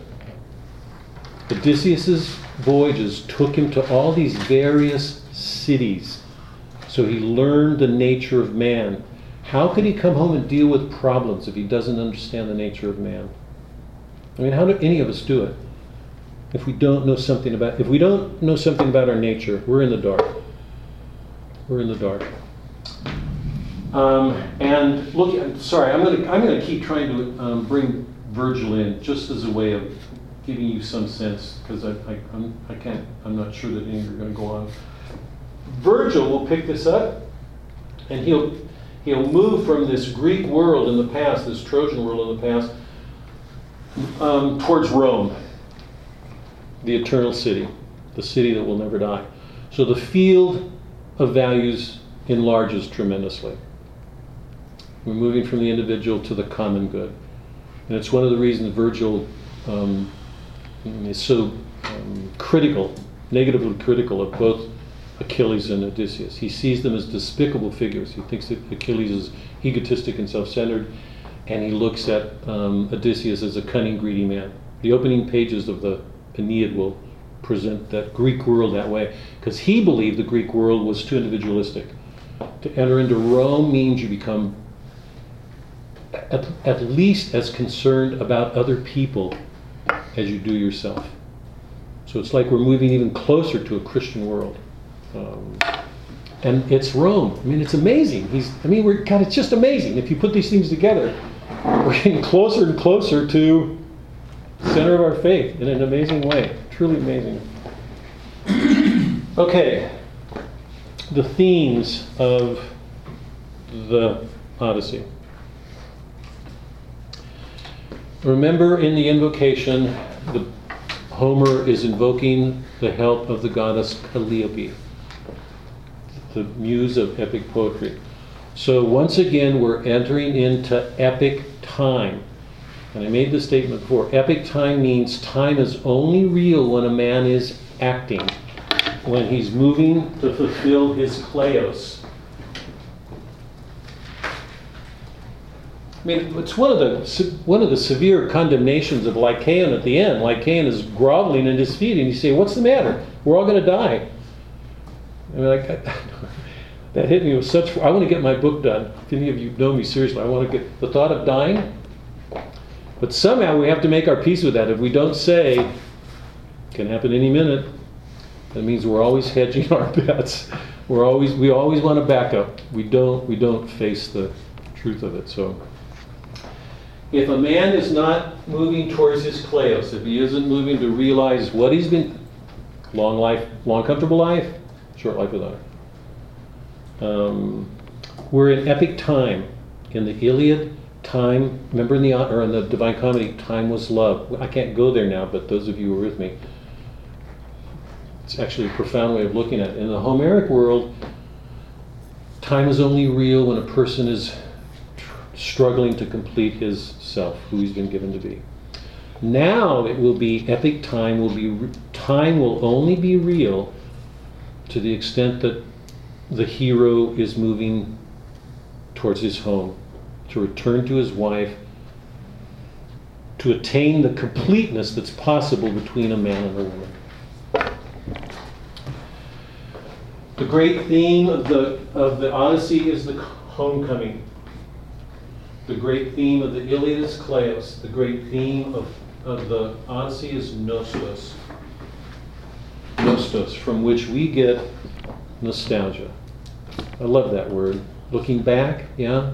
Odysseus's voyages took him to all these various cities. So he learned the nature of man. How could he come home and deal with problems if he doesn't understand the nature of man? I mean, how do any of us do it? If we don't know something about if we don't know something about our nature, we're in the dark. We're in the dark. Um, and look, sorry, I'm going to I'm going to keep trying to um, bring Virgil in just as a way of giving you some sense because I, I, I'm, I can't, I'm not sure that any are going to go on. Virgil will pick this up and he'll, he'll move from this Greek world in the past, this Trojan world in the past, um, towards Rome, the eternal city, the city that will never die. So the field of values enlarges tremendously. We're moving from the individual to the common good. And it's one of the reasons Virgil um, is so um, critical, negatively critical of both Achilles and Odysseus. He sees them as despicable figures. He thinks that Achilles is egotistic and self centered, and he looks at um, Odysseus as a cunning, greedy man. The opening pages of the Aeneid will present that Greek world that way, because he believed the Greek world was too individualistic. To enter into Rome means you become at, at least as concerned about other people as you do yourself. So it's like we're moving even closer to a Christian world. Um, and it's Rome. I mean, it's amazing. He's, I mean, we're, God, it's just amazing. If you put these things together, we're getting closer and closer to the center of our faith in an amazing way. Truly amazing. Okay, the themes of the Odyssey. Remember in the invocation, the, Homer is invoking the help of the goddess Calliope, the muse of epic poetry. So once again, we're entering into epic time. And I made the statement before. Epic time means time is only real when a man is acting, when he's moving to fulfill his kleos. I mean, it's one of the one of the severe condemnations of Lycaon at the end. Lycaon is groveling at his feet, and you say, "What's the matter? We're all going to die." I mean, that hit me with such. I want to get my book done. If any of you know me seriously, I want to get the thought of dying. But somehow we have to make our peace with that. If we don't say, it "Can happen any minute," that means we're always hedging our bets. We're always we always want to back up. We don't we don't face the truth of it. So if a man is not moving towards his kleos, if he isn't moving to realize what he's been, long life, long comfortable life, short life without it. Um, we're in epic time. In the Iliad, time, remember in the, or in the Divine Comedy, time was love. I can't go there now, but those of you who are with me, it's actually a profound way of looking at it. In the Homeric world, time is only real when a person is struggling to complete his self, who he's been given to be. Now it will be epic time will be time will only be real to the extent that the hero is moving towards his home, to return to his wife, to attain the completeness that's possible between a man and a woman. The great theme of the, of the Odyssey is the homecoming. The great theme of the Iliad is Kleos. The great theme of, of the Odyssey is Nostos. Nostos, from which we get nostalgia. I love that word. Looking back, yeah?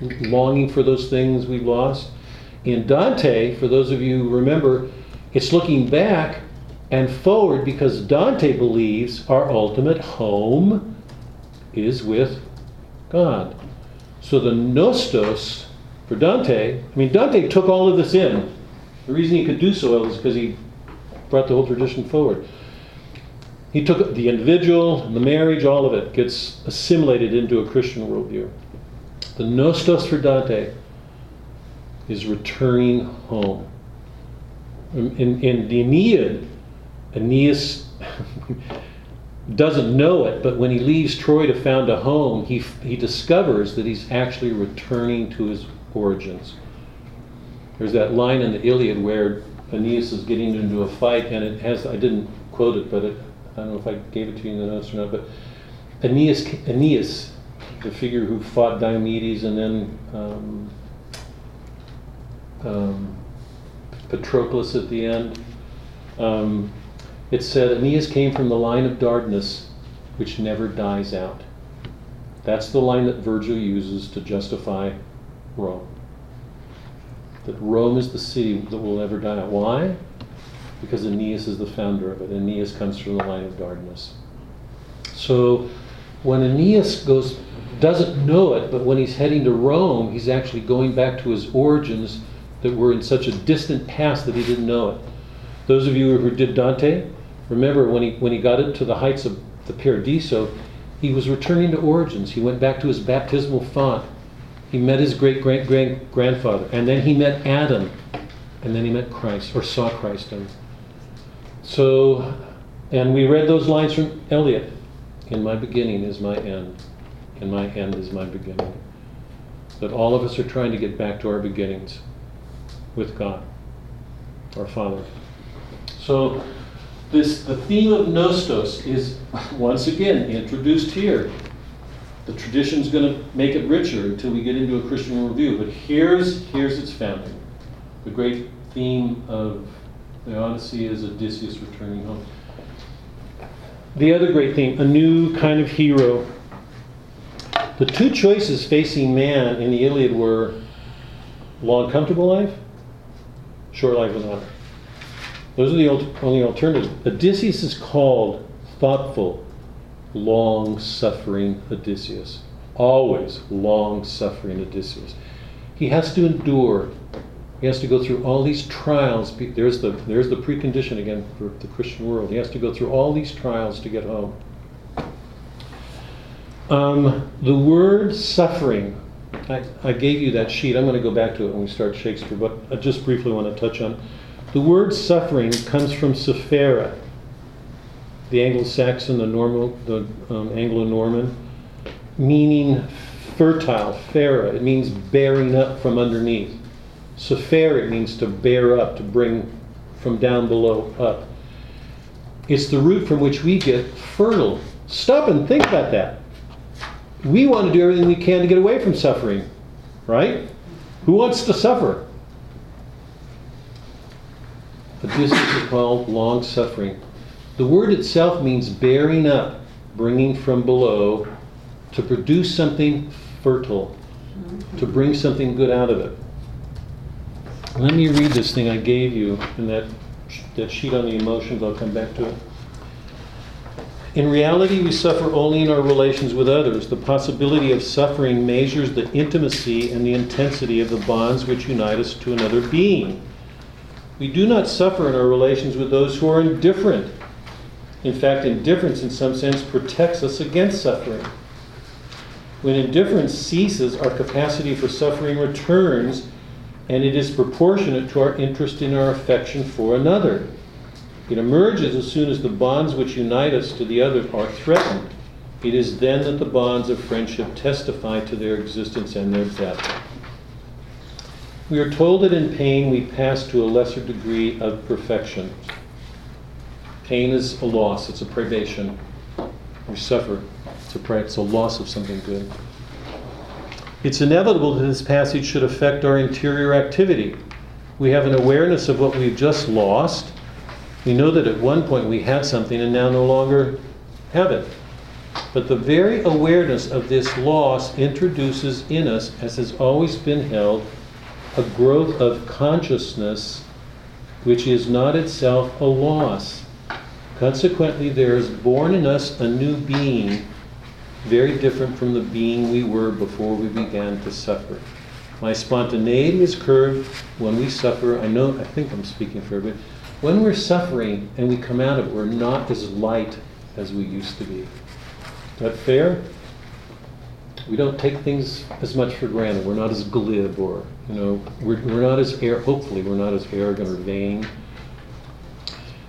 Longing for those things we've lost. In Dante, for those of you who remember, it's looking back and forward because Dante believes our ultimate home is with God. So the nostos for Dante, I mean, Dante took all of this in. The reason he could do so well is because he brought the whole tradition forward. He took the individual, the marriage, all of it gets assimilated into a Christian worldview. The nostos for Dante is returning home. In, in the Aeneid, Aeneas doesn't know it, but when he leaves Troy to found a home, he, he discovers that he's actually returning to his origins. There's that line in the Iliad where Aeneas is getting into a fight, and it has, I didn't quote it, but it, I don't know if I gave it to you in the notes or not, but Aeneas, Aeneas the figure who fought Diomedes and then um, um, Patroclus at the end. Um, it said Aeneas came from the line of Dardanus, which never dies out. That's the line that Virgil uses to justify Rome. That Rome is the city that will never die out. Why? Because Aeneas is the founder of it. Aeneas comes from the line of Dardanus. So when Aeneas goes, doesn't know it, but when he's heading to Rome, he's actually going back to his origins that were in such a distant past that he didn't know it. Those of you who did Dante, Remember, when he, when he got into the heights of the Paradiso, he was returning to origins. He went back to his baptismal font. He met his great great great grandfather, and then he met Adam, and then he met Christ, or saw Christ. And so, and we read those lines from Eliot In my beginning is my end, and my end is my beginning. That all of us are trying to get back to our beginnings with God, our Father. So, this, the theme of Nostos is once again introduced here. The tradition is going to make it richer until we get into a Christian review. But here's, here's its founding. The great theme of the Odyssey is Odysseus returning home. The other great theme, a new kind of hero. The two choices facing man in the Iliad were long, comfortable life, short life with honor. Those are the only alternatives. Odysseus is called thoughtful, long suffering Odysseus. always long suffering Odysseus. He has to endure. He has to go through all these trials. There's the, there's the precondition again for the Christian world. He has to go through all these trials to get home. Um, the word suffering, I, I gave you that sheet. I'm going to go back to it when we start Shakespeare, but I just briefly want to touch on. The word suffering comes from Sephira, the Anglo-Saxon, the normal, the um, Anglo-Norman, meaning fertile, fera. It means bearing up from underneath. Sephira means to bear up, to bring from down below up. It's the root from which we get fertile. Stop and think about that. We want to do everything we can to get away from suffering, right? Who wants to suffer? This is called long suffering. The word itself means bearing up, bringing from below, to produce something fertile, to bring something good out of it. Let me read this thing I gave you in that, that sheet on the emotions. I'll come back to it. In reality, we suffer only in our relations with others. The possibility of suffering measures the intimacy and the intensity of the bonds which unite us to another being. We do not suffer in our relations with those who are indifferent. In fact, indifference, in some sense, protects us against suffering. When indifference ceases, our capacity for suffering returns, and it is proportionate to our interest in our affection for another. It emerges as soon as the bonds which unite us to the other are threatened. It is then that the bonds of friendship testify to their existence and their depth. We are told that in pain we pass to a lesser degree of perfection. Pain is a loss, it's a privation. We suffer, it's a, pri- it's a loss of something good. It's inevitable that this passage should affect our interior activity. We have an awareness of what we've just lost. We know that at one point we had something and now no longer have it. But the very awareness of this loss introduces in us, as has always been held, a growth of consciousness which is not itself a loss. Consequently, there is born in us a new being, very different from the being we were before we began to suffer. My spontaneity is curbed when we suffer. I know, I think I'm speaking for everybody. When we're suffering and we come out of it, we're not as light as we used to be. Is that fair? We don't take things as much for granted. We're not as glib or, you know, we're, we're not as, air, hopefully, we're not as arrogant or vain.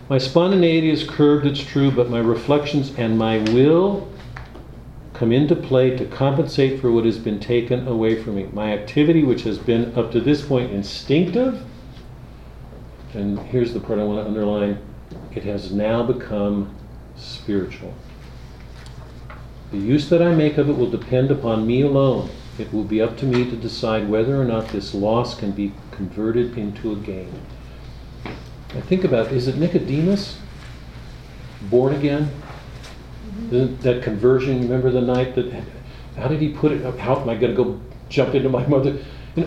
My spontaneity is curbed, it's true, but my reflections and my will come into play to compensate for what has been taken away from me. My activity, which has been up to this point instinctive, and here's the part I want to underline it has now become spiritual. The use that I make of it will depend upon me alone. It will be up to me to decide whether or not this loss can be converted into a gain. I think about is it Nicodemus? Born again? Mm-hmm. The, that conversion, remember the night that, how did he put it? How am I going to go jump into my mother?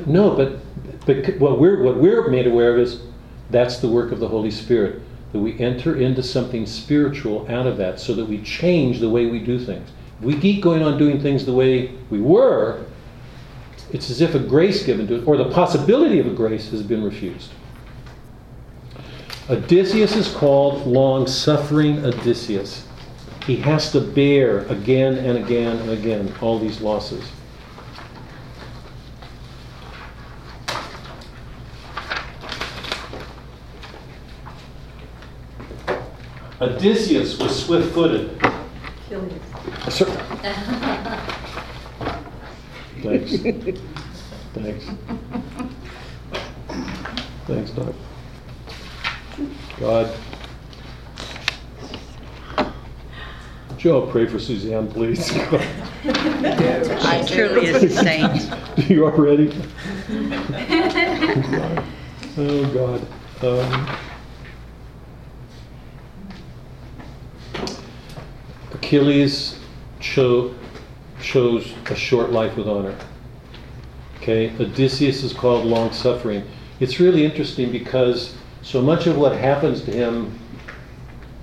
No, but, but what, we're, what we're made aware of is that's the work of the Holy Spirit. That we enter into something spiritual out of that so that we change the way we do things. We keep going on doing things the way we were, it's as if a grace given to us, or the possibility of a grace has been refused. Odysseus is called long suffering Odysseus. He has to bear again and again and again all these losses. Odysseus was swift footed. Achilles. Thanks. Thanks. Thanks, Doc. God. Joe, pray for Suzanne, please. I truly is a saint. you are ready? Oh, God. Um, Achilles cho- chose a short life with honor. Okay, Odysseus is called long suffering. It's really interesting because so much of what happens to him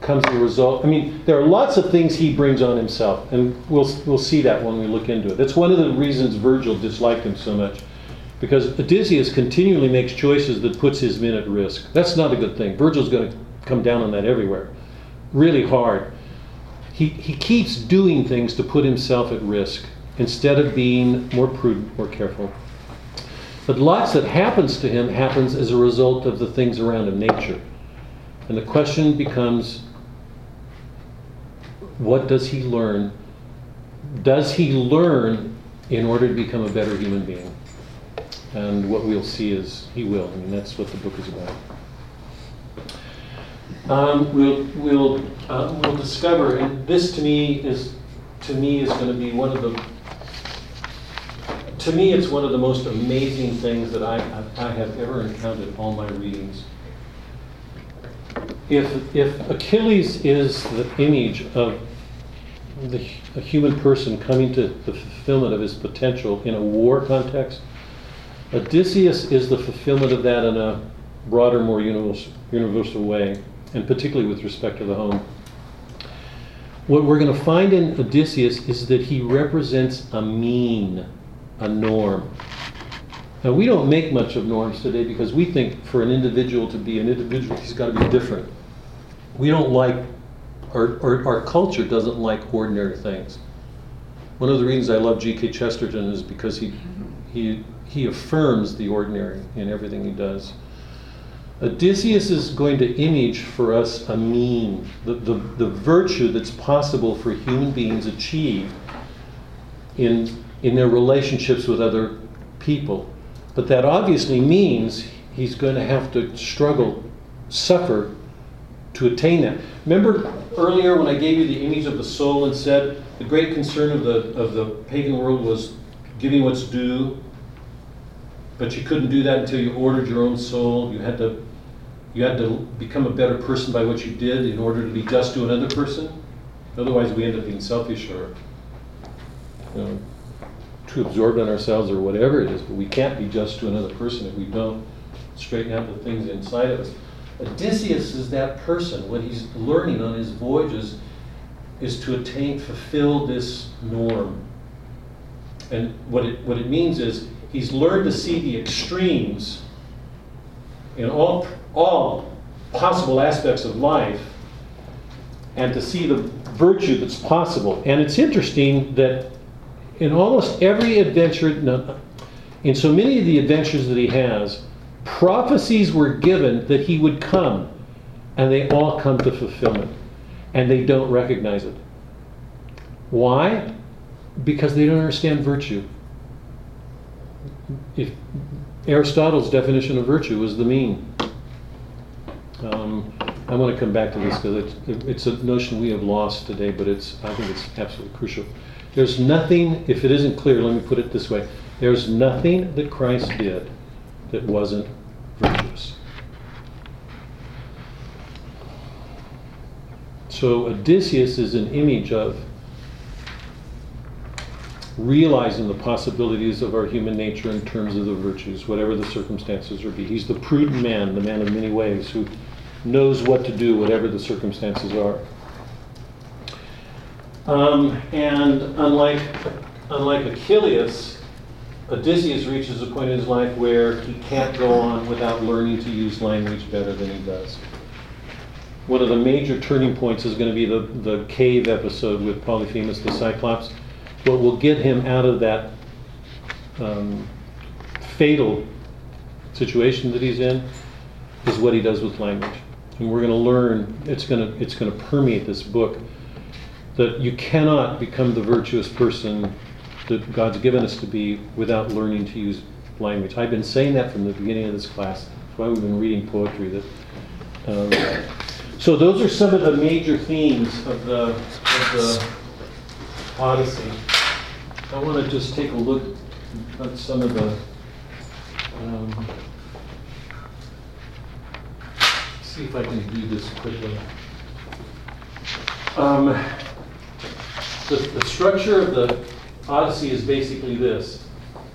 comes the result. I mean, there are lots of things he brings on himself, and we'll, we'll see that when we look into it. That's one of the reasons Virgil disliked him so much, because Odysseus continually makes choices that puts his men at risk. That's not a good thing. Virgil's going to come down on that everywhere, really hard. He, he keeps doing things to put himself at risk instead of being more prudent, more careful. But lots that happens to him happens as a result of the things around him, nature. And the question becomes what does he learn? Does he learn in order to become a better human being? And what we'll see is he will. I mean, that's what the book is about. Um, we'll we'll uh, we'll discover, and this to me is to me is going to be one of the to me it's one of the most amazing things that I I have ever encountered in all my readings. If if Achilles is the image of the, a human person coming to the fulfillment of his potential in a war context, Odysseus is the fulfillment of that in a broader, more universal, universal way and particularly with respect to the home. What we're going to find in Odysseus is that he represents a mean, a norm. Now, we don't make much of norms today because we think for an individual to be an individual, he's got to be different. We don't like, our, our, our culture doesn't like ordinary things. One of the reasons I love G.K. Chesterton is because he, he, he affirms the ordinary in everything he does. Odysseus is going to image for us a mean, the, the, the virtue that's possible for human beings achieve in, in their relationships with other people. But that obviously means he's going to have to struggle, suffer to attain that. Remember earlier when I gave you the image of the soul and said the great concern of the, of the pagan world was giving what's due, but you couldn't do that until you ordered your own soul. You had to you had to become a better person by what you did in order to be just to another person. Otherwise, we end up being selfish or you know, too absorbed in ourselves or whatever it is. But we can't be just to another person if we don't straighten out the things inside of us. Odysseus is that person. What he's learning on his voyages is to attain, fulfill this norm. And what it, what it means is he's learned to see the extremes in all, all possible aspects of life and to see the virtue that's possible. And it's interesting that in almost every adventure, in so many of the adventures that he has, prophecies were given that he would come, and they all come to fulfillment, and they don't recognize it. Why? Because they don't understand virtue. If Aristotle's definition of virtue was the mean. I want to come back to this because it's, it's, a notion we have lost today, but it's I think it's absolutely crucial. There's nothing, if it isn't clear, let me put it this way: there's nothing that Christ did that wasn't virtuous. So Odysseus is an image of realizing the possibilities of our human nature in terms of the virtues, whatever the circumstances would be. He's the prudent man, the man of many ways, who knows what to do, whatever the circumstances are. Um, and unlike, unlike Achilles, Odysseus reaches a point in his life where he can't go on without learning to use language better than he does. One of the major turning points is going to be the, the cave episode with Polyphemus the Cyclops what will get him out of that um, fatal situation that he's in is what he does with language. And we're going to learn, it's going to, it's going to permeate this book, that you cannot become the virtuous person that God's given us to be without learning to use language. I've been saying that from the beginning of this class. That's why we've been reading poetry. That, um, so those are some of the major themes of the, of the Odyssey. I want to just take a look at some of the, um, see if I can do this quickly. Um, the, the structure of the Odyssey is basically this.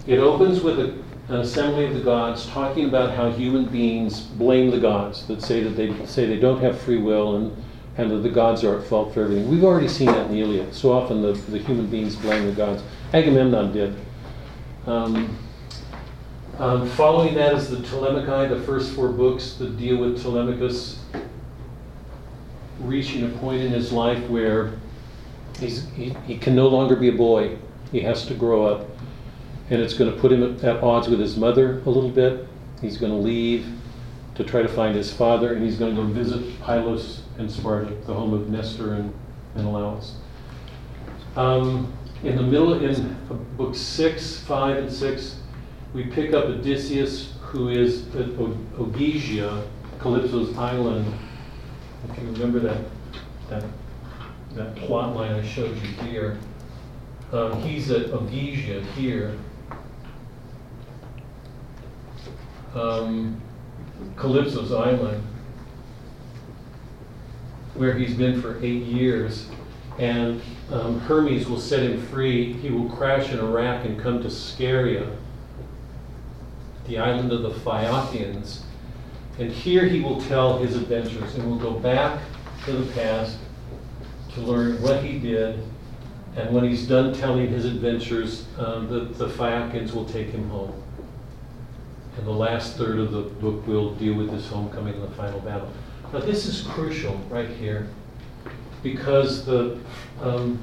It opens with a, an assembly of the gods talking about how human beings blame the gods that say that they say they don't have free will and and that the gods are at fault for everything. We've already seen that in the Iliad. So often the, the human beings blame the gods. Agamemnon did. Um, um, following that is the Telemachai, the first four books that deal with Telemachus reaching a point in his life where he's, he, he can no longer be a boy. He has to grow up. And it's going to put him at, at odds with his mother a little bit. He's going to leave to try to find his father, and he's going to go visit Pylos and Sparta, the home of Nestor and Menelaus. Um, in the middle, in book six, five, and six, we pick up Odysseus, who is at Ogygia, Calypso's island. If you remember that, that, that plot line I showed you here. Um, he's at Ogygia here. Um, Calypso's island, where he's been for eight years. And um, Hermes will set him free. He will crash in Iraq and come to Scheria, the island of the Phaeacians. And here he will tell his adventures and will go back to the past to learn what he did. And when he's done telling his adventures, um, the, the Phaeacians will take him home. And the last third of the book will deal with his homecoming and the final battle. Now, this is crucial right here because the um,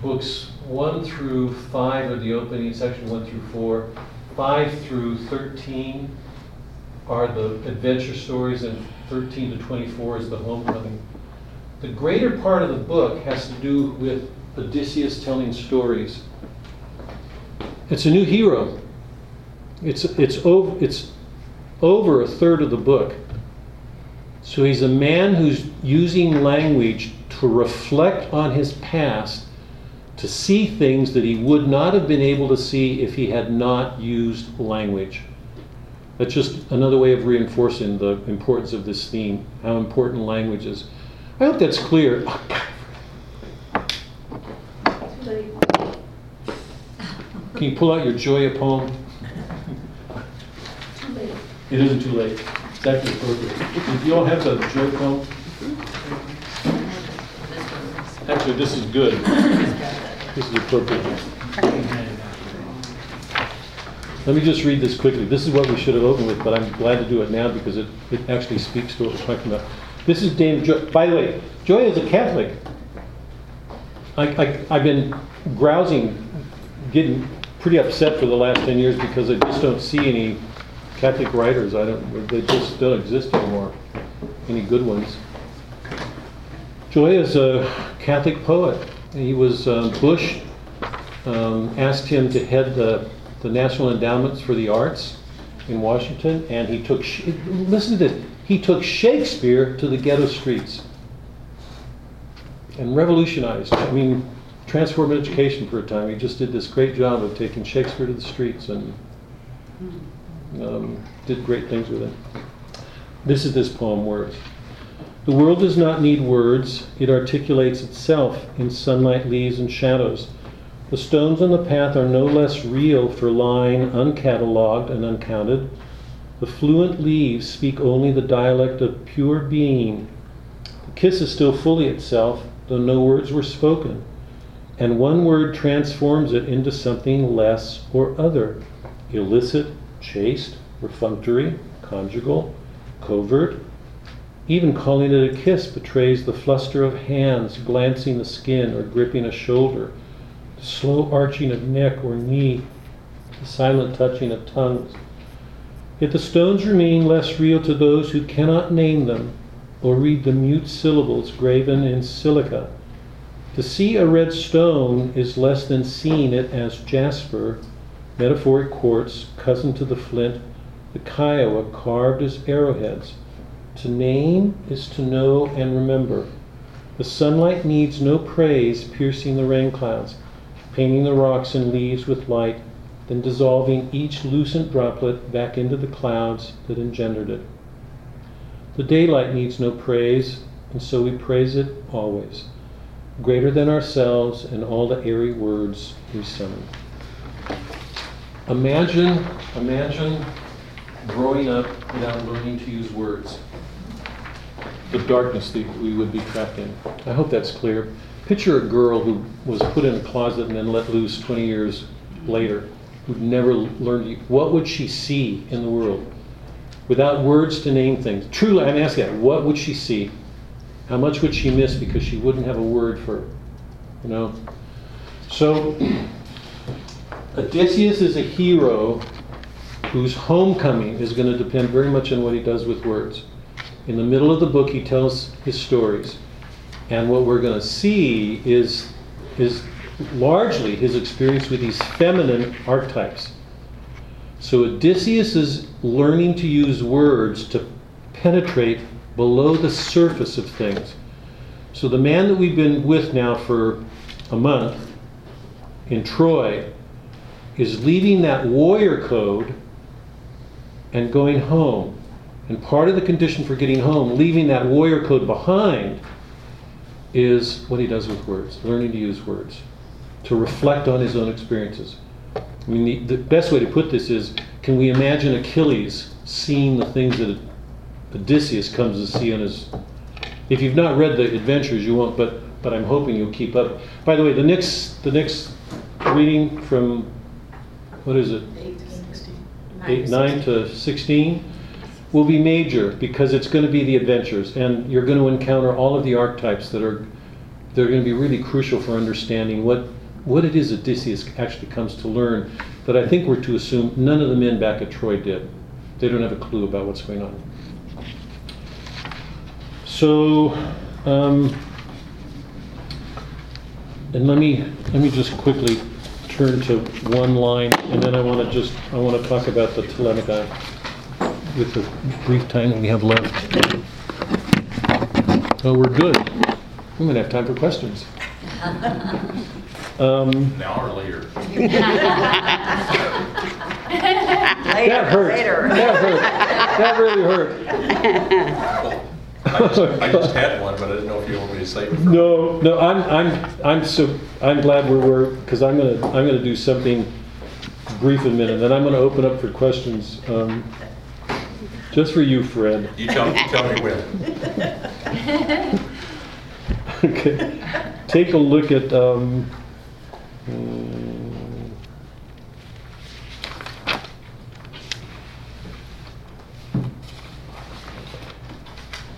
books 1 through 5 are the opening section, 1 through 4. 5 through 13 are the adventure stories, and 13 to 24 is the homecoming. The greater part of the book has to do with Odysseus telling stories. It's a new hero. It's, it's, over, it's over a third of the book. So he's a man who's using language to reflect on his past, to see things that he would not have been able to see if he had not used language. That's just another way of reinforcing the importance of this theme, how important language is. I hope that's clear. Can you pull out your Gioia poem? It isn't too late. It's actually appropriate. If you all have the Gioia poem, actually, this is good. This is appropriate. Let me just read this quickly. This is what we should have opened with, but I'm glad to do it now because it, it actually speaks to what we're talking about. This is Dana Gioia. By the way, Gioia is a Catholic. I, I, I've been grousing, getting pretty upset for the last 10 years because I just don't see any Catholic writers. I don't, they just don't exist anymore, any good ones. Gioia is a Catholic poet. He was, uh, Bush um, asked him to head the, the National Endowments for the Arts in Washington, and he took, listen to this, he took Shakespeare to the ghetto streets and revolutionized, I mean, transformed education for a time. He just did this great job of taking Shakespeare to the streets and um, did great things with it. This is this poem, Words. The world does not need words, it articulates itself in sunlight, leaves, and shadows. The stones on the path are no less real for lying uncatalogued and uncounted. The fluent leaves speak only the dialect of pure being. The kiss is still fully itself, though no words were spoken, and one word transforms it into something less or other illicit, chaste, perfunctory, conjugal, covert. Even calling it a kiss betrays the fluster of hands glancing the skin or gripping a shoulder, the slow arching of neck or knee, the silent touching of tongues. Yet the stones remain less real to those who cannot name them or read the mute syllables graven in silica. To see a red stone is less than seeing it as jasper, metamorphic quartz, cousin to the flint, the Kiowa carved as arrowheads. To name is to know and remember. The sunlight needs no praise piercing the rain clouds, painting the rocks and leaves with light, then dissolving each lucent droplet back into the clouds that engendered it. The daylight needs no praise, and so we praise it always, greater than ourselves and all the airy words we summon. Imagine, imagine growing up without learning to use words. The darkness that we would be trapped in. I hope that's clear. Picture a girl who was put in a closet and then let loose 20 years later, who'd never learned. What would she see in the world? Without words to name things. Truly, I'm asking that. What would she see? How much would she miss because she wouldn't have a word for, you know? So, Odysseus is a hero whose homecoming is going to depend very much on what he does with words. In the middle of the book, he tells his stories. And what we're going to see is, is largely his experience with these feminine archetypes. So Odysseus is learning to use words to penetrate below the surface of things. So the man that we've been with now for a month in Troy is leaving that warrior code and going home. And part of the condition for getting home, leaving that warrior code behind, is what he does with words, learning to use words, to reflect on his own experiences. I mean, the, the best way to put this is can we imagine Achilles seeing the things that Odysseus comes to see on his. If you've not read the adventures, you won't, but, but I'm hoping you'll keep up. By the way, the next, the next reading from, what is it? Eight to sixteen. 8, 9 to 16 will be major because it's going to be the adventures and you're going to encounter all of the archetypes that are they're going to be really crucial for understanding what what it is Odysseus actually comes to learn that I think we're to assume none of the men back at Troy did. They don't have a clue about what's going on. So, um, and let me let me just quickly turn to one line, and then I want to just I want to talk about the Telemachai with the brief time that we have left. Oh, we're good. We're gonna have time for questions. Um, Now or later? that hurt. That hurt. That really hurt. I just, I just had one, but I didn't know if you want me to say it. No, no, I'm, I'm, I'm so, I'm glad we were, because I'm gonna, I'm gonna do something brief in a minute, then I'm gonna open up for questions, um, just for you, Fred. You tell, you tell me when. Okay, take a look at, um,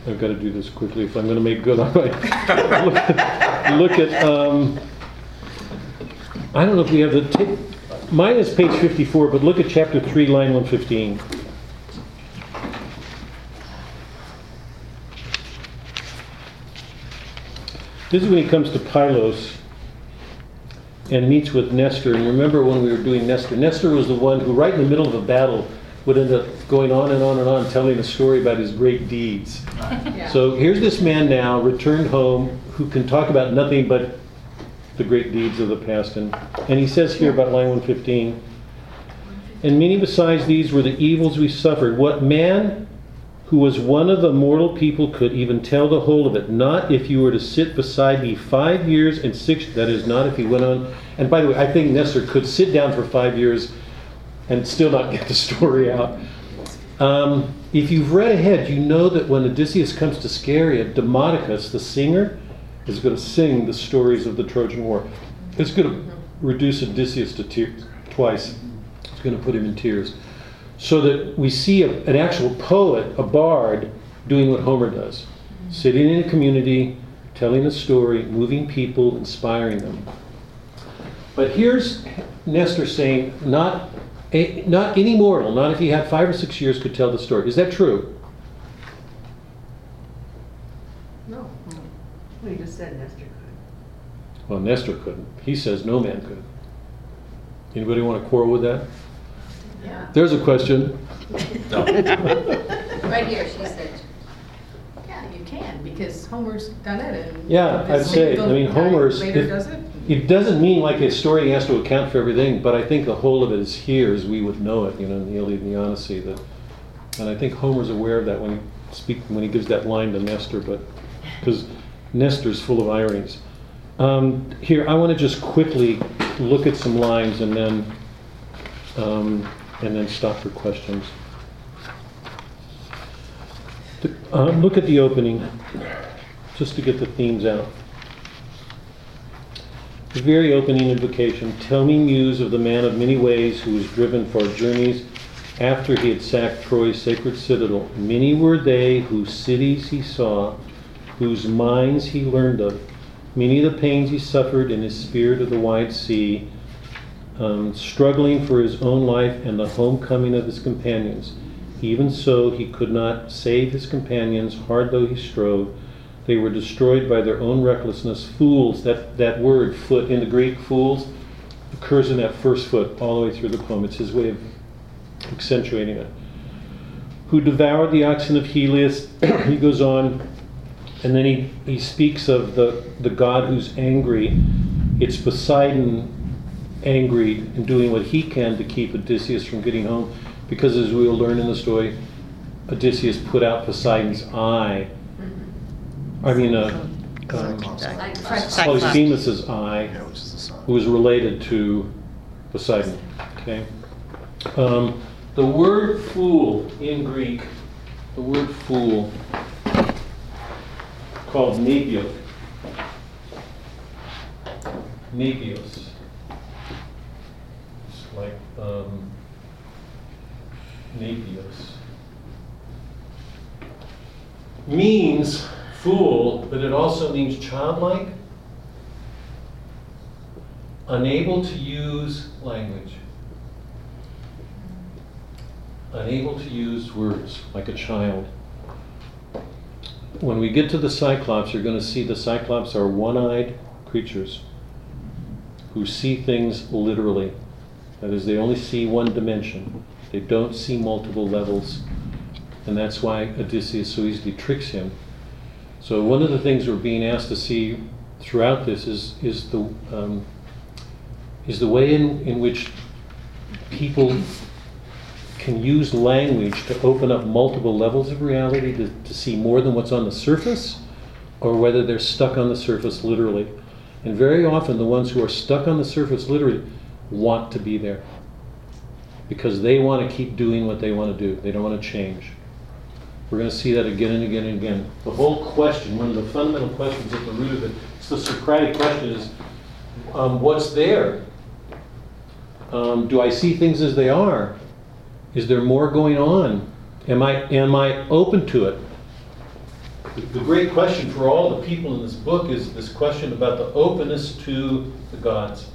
I've got to do this quickly if I'm going to make good on my. Look at- Look at, um, I don't know if we have the, mine is page 54, but look at chapter 3, line 115. This is when he comes to Pylos and meets with Nestor. And remember when we were doing Nestor? Nestor was the one who, right in the middle of a battle, would end up going on and on and on, telling a story about his great deeds. So here's this man now, returned home, who can talk about nothing but the great deeds of the past. And, and he says here about line 115 And many besides these were the evils we suffered. What man who was one of the mortal people could even tell the whole of it? Not if you were to sit beside me five years and six, that is, not if he went on. And by the way, I think Nestor could sit down for five years and still not get the story out. Um, if you've read ahead, you know that when Odysseus comes to Scheria, Demodocus, the singer, is going to sing the stories of the Trojan War. It's going to reduce Odysseus to tears twice. It's going to put him in tears. So that we see a, an actual poet, a bard, doing what Homer does sitting in a community, telling a story, moving people, inspiring them. But here's Nestor saying, not, a, not any mortal, not if he had five or six years, could tell the story. Is that true? No. Well, you just said Nestor could. Well, Nestor couldn't. He says no man could. Anybody want to quarrel with that? Yeah. There's a question. No. Right here, she said. Yeah, you can, because Homer's done it and. Yeah, I'd say, I mean, Homer's- Later if- does it. It doesn't mean like a story has to account for everything, but I think the whole of it is here as we would know it, you know, in the Iliad and the Odyssey. That, and I think Homer's aware of that when he speak when he gives that line to Nestor, but because Nestor's full of ironies. Um, here, I want to just quickly look at some lines and then um, and then stop for questions. Uh, look at the opening, just to get the themes out. The very opening invocation, Tell me, muse of the man of many ways who was driven for journeys after he had sacked Troy's sacred citadel. Many were they whose cities he saw, whose minds he learned of. Many the pains he suffered in his spirit of the wide sea, um, struggling for his own life and the homecoming of his companions. Even so, he could not save his companions, hard though he strove. They were destroyed by their own recklessness. Fools, that, that word, foot, in the Greek, fools, occurs in that first foot all the way through the poem. It's his way of accentuating it. Who devoured the oxen of Helios, he goes on, and then he, he speaks of the, the god who's angry. It's Poseidon angry and doing what he can to keep Odysseus from getting home, because as we will learn in the story, Odysseus put out Poseidon's eye. I mean, uh, um, Cyclops. Cyclops. Polyphemus's eye Yeah, which is the sun. who is related to Poseidon. Okay. Um, the word fool in Greek, the word fool, called nepios. Nepios. Um, nepios. Means fool, but it also means childlike unable to use language, unable to use words like a child. When we get to the Cyclops, you're going to see the Cyclops are one eyed creatures who see things literally. That is, they only see one dimension, they don't see multiple levels. And that's why Odysseus so easily tricks him. So, one of the things we're being asked to see throughout this is, is the um, is the way in, in which people can use language to open up multiple levels of reality to, to see more than what's on the surface, or whether they're stuck on the surface literally. And very often, the ones who are stuck on the surface literally want to be there because they want to keep doing what they want to do, they don't want to change. We're going to see that again and again and again. The whole question, one of the fundamental questions at the root of it, it's the Socratic question is um, what's there? Um, do I see things as they are? Is there more going on? Am I, am I open to it? The, the great question for all the people in this book is this question about the openness to the gods.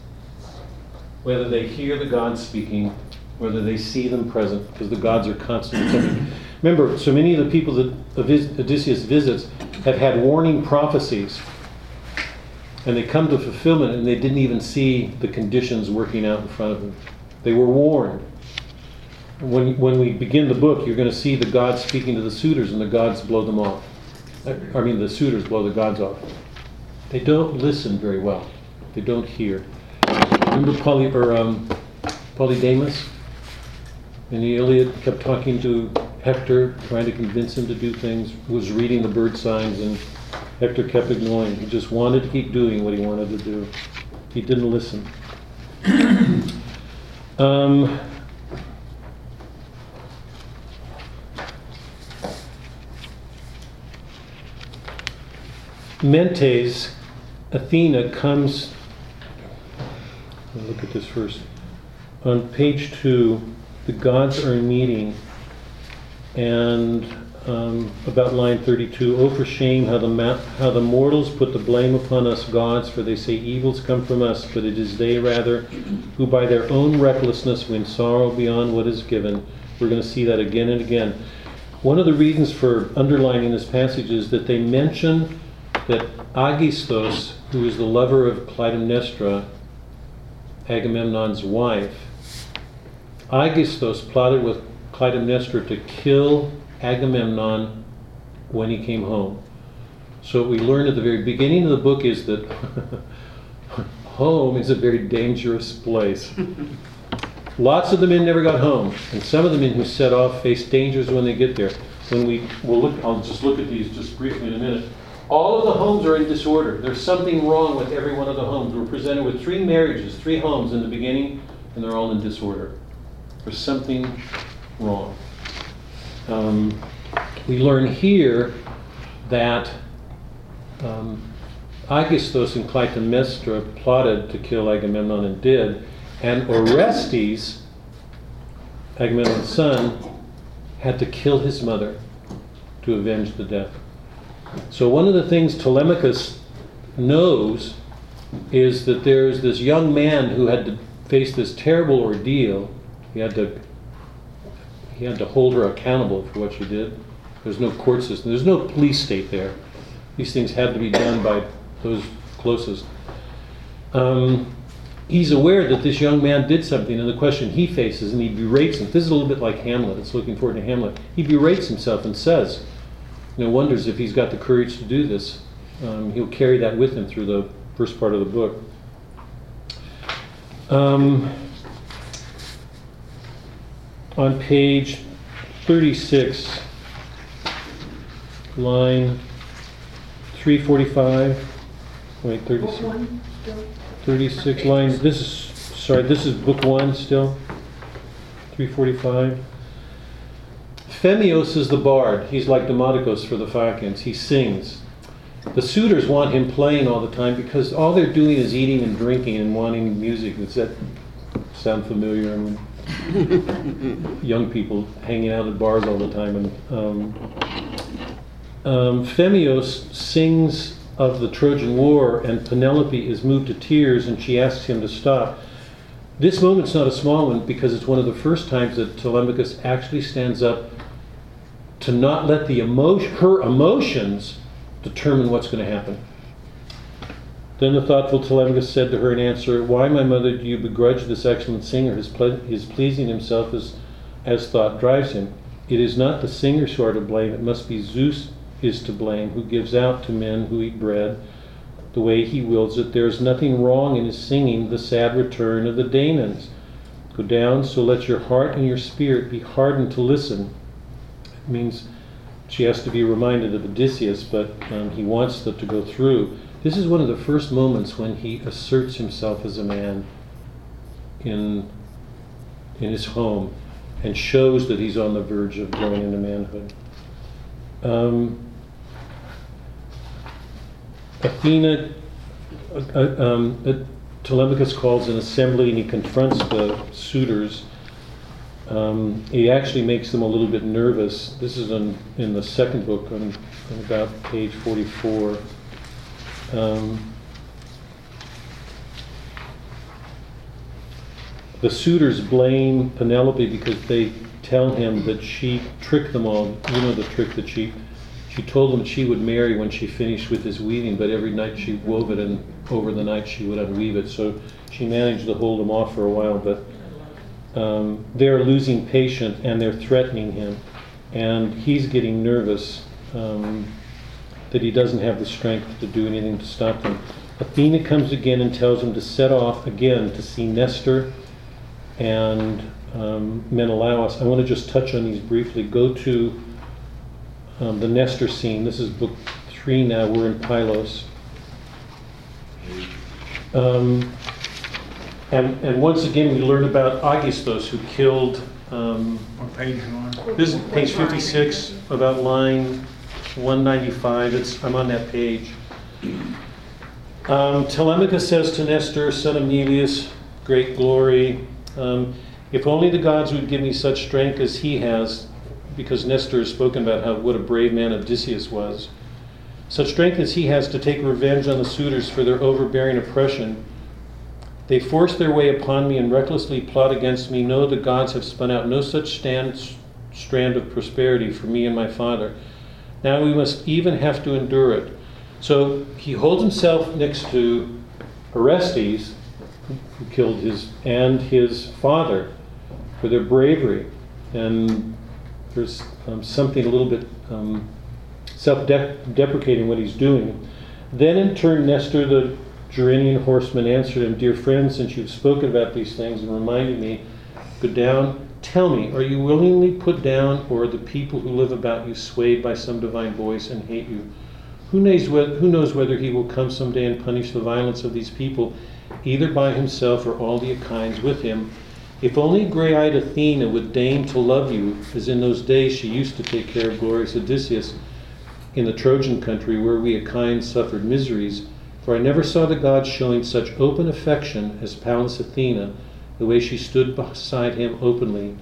Whether they hear the gods speaking, whether they see them present, because the gods are constantly. Remember, so many of the people that Odysseus visits have had warning prophecies and they come to fulfillment and they didn't even see the conditions working out in front of them. They were warned. When, when we begin the book, you're going to see the gods speaking to the suitors and the gods blow them off. I mean, the suitors blow the gods off. They don't listen very well. They don't hear. Remember Poly, or, um, Polydamas? In the Iliad, kept talking to Hector, trying to convince him to do things, was reading the bird signs, and Hector kept ignoring. He just wanted to keep doing what he wanted to do. He didn't listen. um, Mentes, Athena comes. Look at this first. On page two, the gods are meeting, and um, about line 32. Oh, for shame, how the, ma- how the mortals put the blame upon us gods, for they say evils come from us, but it is they rather who by their own recklessness win sorrow beyond what is given. We're going to see that again and again. One of the reasons for underlining this passage is that they mention that Aegisthus, who is the lover of Clytemnestra, Agamemnon's wife, Aegisthus plotted with Clytemnestra to kill Agamemnon when he came home. So what we learn at the very beginning of the book is that home is a very dangerous place. Lots of the men never got home, and some of the men who set off face dangers when they get there. When we will look, I'll just look at these just briefly in a minute. All of the homes are in disorder. There's something wrong with every one of the homes. We're presented with three marriages, three homes in the beginning, and they're all in disorder. There's something wrong. Um, we learn here that um, and Clytemnestra plotted to kill Agamemnon and did, and Orestes, Agamemnon's son, had to kill his mother to avenge the death. So one of the things Telemachus knows is that there's this young man who had to face this terrible ordeal. He had to he had to hold her accountable for what she did. There's no court system. There's no police state there. These things had to be done by those closest. Um, he's aware that this young man did something, and the question he faces, and he berates him. This is a little bit like Hamlet. It's looking forward to Hamlet. He berates himself and says, you know, wonders if he's got the courage to do this. Um, he'll carry that with him through the first part of the book. Um, on page 36, line 345, wait, 36, 36, line, this is, sorry, this is book one still, 345. Phemios is the bard. He's like Demodocus for the Phaeacians. He sings. The suitors want him playing all the time because all they're doing is eating and drinking and wanting music. Does that sound familiar? I mean, young people hanging out at bars all the time. And um, um, Phemios sings of the Trojan War, and Penelope is moved to tears, and she asks him to stop. This moment's not a small one because it's one of the first times that Telemachus actually stands up to not let the emotion, her emotions determine what's going to happen. Then the thoughtful Telemachus said to her in answer, Why, my mother, do you begrudge this excellent singer his, ple- his pleasing himself as, as thought drives him? It is not the singers who are to blame, it must be Zeus is to blame, who gives out to men who eat bread the way he wills it. There is nothing wrong in his singing the sad return of the Danaans. Go down, so let your heart and your spirit be hardened to listen means she has to be reminded of Odysseus, but um, he wants that to go through. This is one of the first moments when he asserts himself as a man in, in his home and shows that he's on the verge of growing into manhood. Um, Athena, uh, uh um, uh, Telemachus calls an assembly and he confronts the suitors um, he actually makes them a little bit nervous. This is in, in the second book on, on about page 44. Um, the suitors blame Penelope because they tell him that she tricked them all. You know the trick that she she told them she would marry when she finished with his weaving, but every night she wove it, and over the night she would unweave it. So she managed to hold him off for a while, but um, they're losing patience and they're threatening him. And he's getting nervous um, that he doesn't have the strength to do anything to stop them. Athena comes again and tells him to set off again to see Nestor and um, Menelaus. I want to just touch on these briefly. Go to um, the Nestor scene. This is book three now. We're in Pylos. Um, and, and once again, we learn about Aegisthus, who killed. Um, What page this is page 56, about line 195. It's, I'm on that page. Um, Telemachus says to Nestor, son of Neleus, great glory, um, if only the gods would give me such strength as he has, because Nestor has spoken about how what a brave man Odysseus was. Such strength as he has to take revenge on the suitors for their overbearing oppression they force their way upon me and recklessly plot against me. No, the gods have spun out no such stand, strand of prosperity for me and my father. Now we must even have to endure it. So he holds himself next to Orestes, who killed his, and his father for their bravery. And there's um, something a little bit um, self deprecating what he's doing. Then, in turn, Nestor, the Gerenian horseman answered him, Dear friend, since you've spoken about these things and reminded me, go down. Tell me, are you willingly put down, or are the people who live about you swayed by some divine voice and hate you? Who knows, whether, who knows whether he will come someday and punish the violence of these people, either by himself or all the Achaians with him? If only gray eyed Athena would deign to love you, as in those days she used to take care of glorious Odysseus in the Trojan country, where we Achaeans suffered miseries. For I never saw the gods showing such open affection as Pallas Athena, the way she stood beside him openly.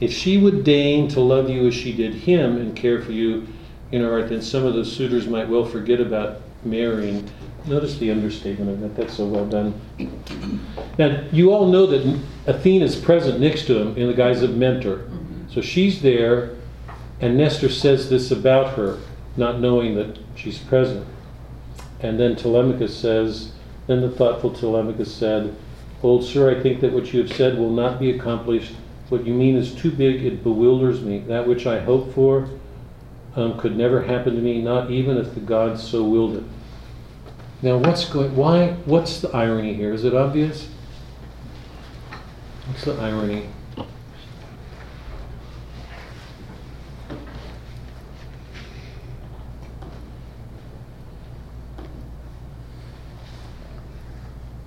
If she would deign to love you as she did him and care for you in her heart, then some of those suitors might well forget about marrying. Notice the understatement of that. That's so well done. Now, you all know that Athena's present next to him in the guise of mentor. Mm-hmm. So she's there, and Nestor says this about her, not knowing that she's present. And then Telemachus says, Then the thoughtful Telemachus said, Old sir, I think that what you have said will not be accomplished. What you mean is too big, it bewilders me. That which I hope for um, could never happen to me, not even if the gods so willed it. Now, what's going? Why? What's the irony here? Is it obvious? What's the irony?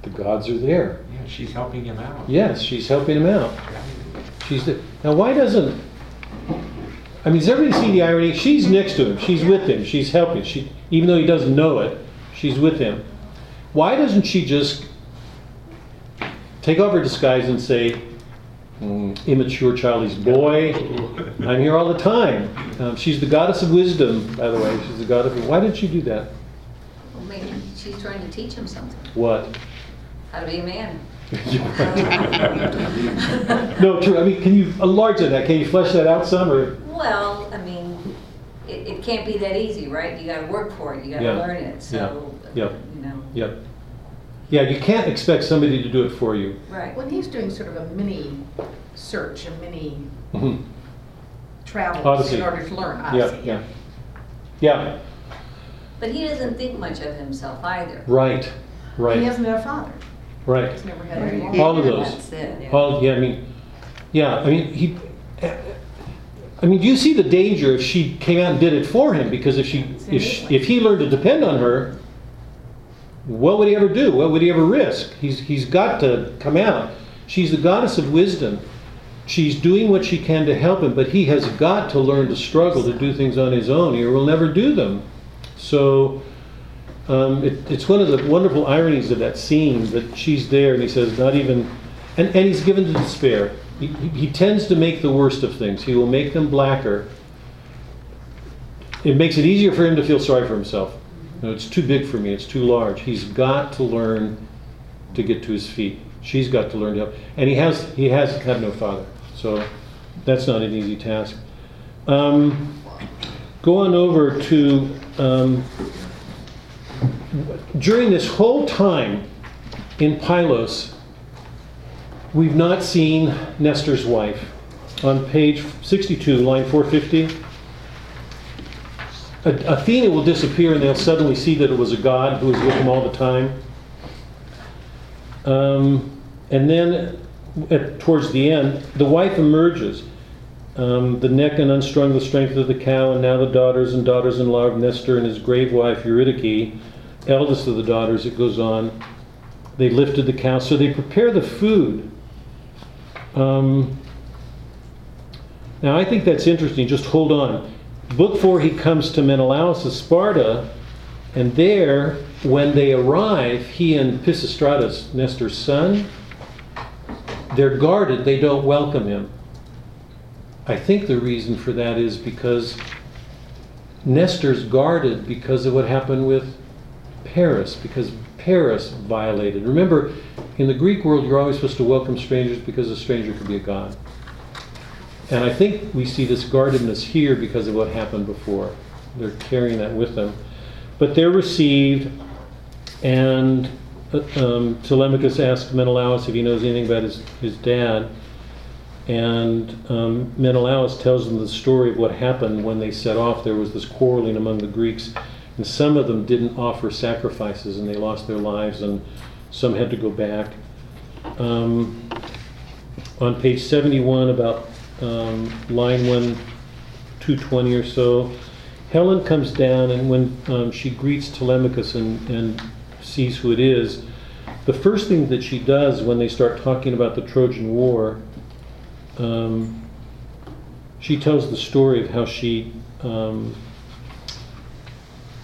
The gods are there. Yeah, she's helping him out. Yes, she's helping him out. She's the, now. Why doesn't? I mean, does everybody see the irony? She's next to him. She's with him. She's helping. She, even though he doesn't know it, she's with him. Why doesn't she just take off her disguise and say, "Mm, "Immature, childish boy, I'm here all the time." Um, she's the goddess of wisdom, by the way. She's the god of. Why did she do that? Well, maybe she's trying to teach him something, What? How to be a man. no, true. I mean, can you enlarge on that? Can you flesh that out some, or? Well, I mean, it, it can't be that easy, right? You gotta work for it, you gotta Yeah. learn it, so, Yeah. you know, Yep. Yeah, you can't expect somebody to do it for you. right. When he's doing sort of a mini search, a mini Mhm. travels Odyssey. in order to learn Yeah, Odyssey. yeah. Yeah, But he doesn't think much of himself either. right, Right. He hasn't had a father. Right. He's never had any. All of those. That's it. All, yeah, I mean, yeah, I mean, he, I mean, do you see the danger if she came out and did it for him? Because if she, if, she- if he learned to depend on her, what would he ever do? What would he ever risk? He's, he's got to come out. She's the goddess of wisdom. She's doing what she can to help him, but he has got to learn to struggle to do things on his own, or he will never do them. So, um, it, it's one of the wonderful ironies of that scene that she's there and he says, not even, and, and he's given to despair. He, he tends to make the worst of things. He will make them blacker. It makes it easier for him to feel sorry for himself. No, it's too big for me. It's too large. He's got to learn to get to his feet. She's got to learn to help. And he has, he has had no father. So that's not an easy task. Um, go on over to, um, during this whole time in Pylos, we've not seen Nestor's wife. On page 62, line 450, Athena will disappear and they'll suddenly see that it was a god who was with them all the time. Um, and then at, towards the end, the wife emerges. Um, the neck and unstrung the strength of the cow, and now the daughters and daughters in law of Nestor and his grave wife Eurydice, eldest of the daughters, it goes on. They lifted the cow, so they prepare the food. Um, now, I think that's interesting. Just hold on. Book four, he comes to Menelaus of Sparta, and there, when they arrive, he and Pisistratus, Nestor's son, they're guarded. They don't welcome him. I think the reason for that is because Nestor's guarded because of what happened with Paris, because Paris violated. Remember, in the Greek world, you're always supposed to welcome strangers because a stranger could be a god. And I think we see this guardedness here because of what happened before. They're carrying that with them. But they're received, and uh, um, Telemachus asks Menelaus if he knows anything about his, his dad. And um, Menelaus tells them the story of what happened when they set off. There was this quarreling among the Greeks, and some of them didn't offer sacrifices, and they lost their lives, and some had to go back. Um, on page 71, about um, line 1, 220 or so, Helen comes down, and when um, she greets Telemachus and, and sees who it is, the first thing that she does when they start talking about the Trojan War um, she tells the story of how she um,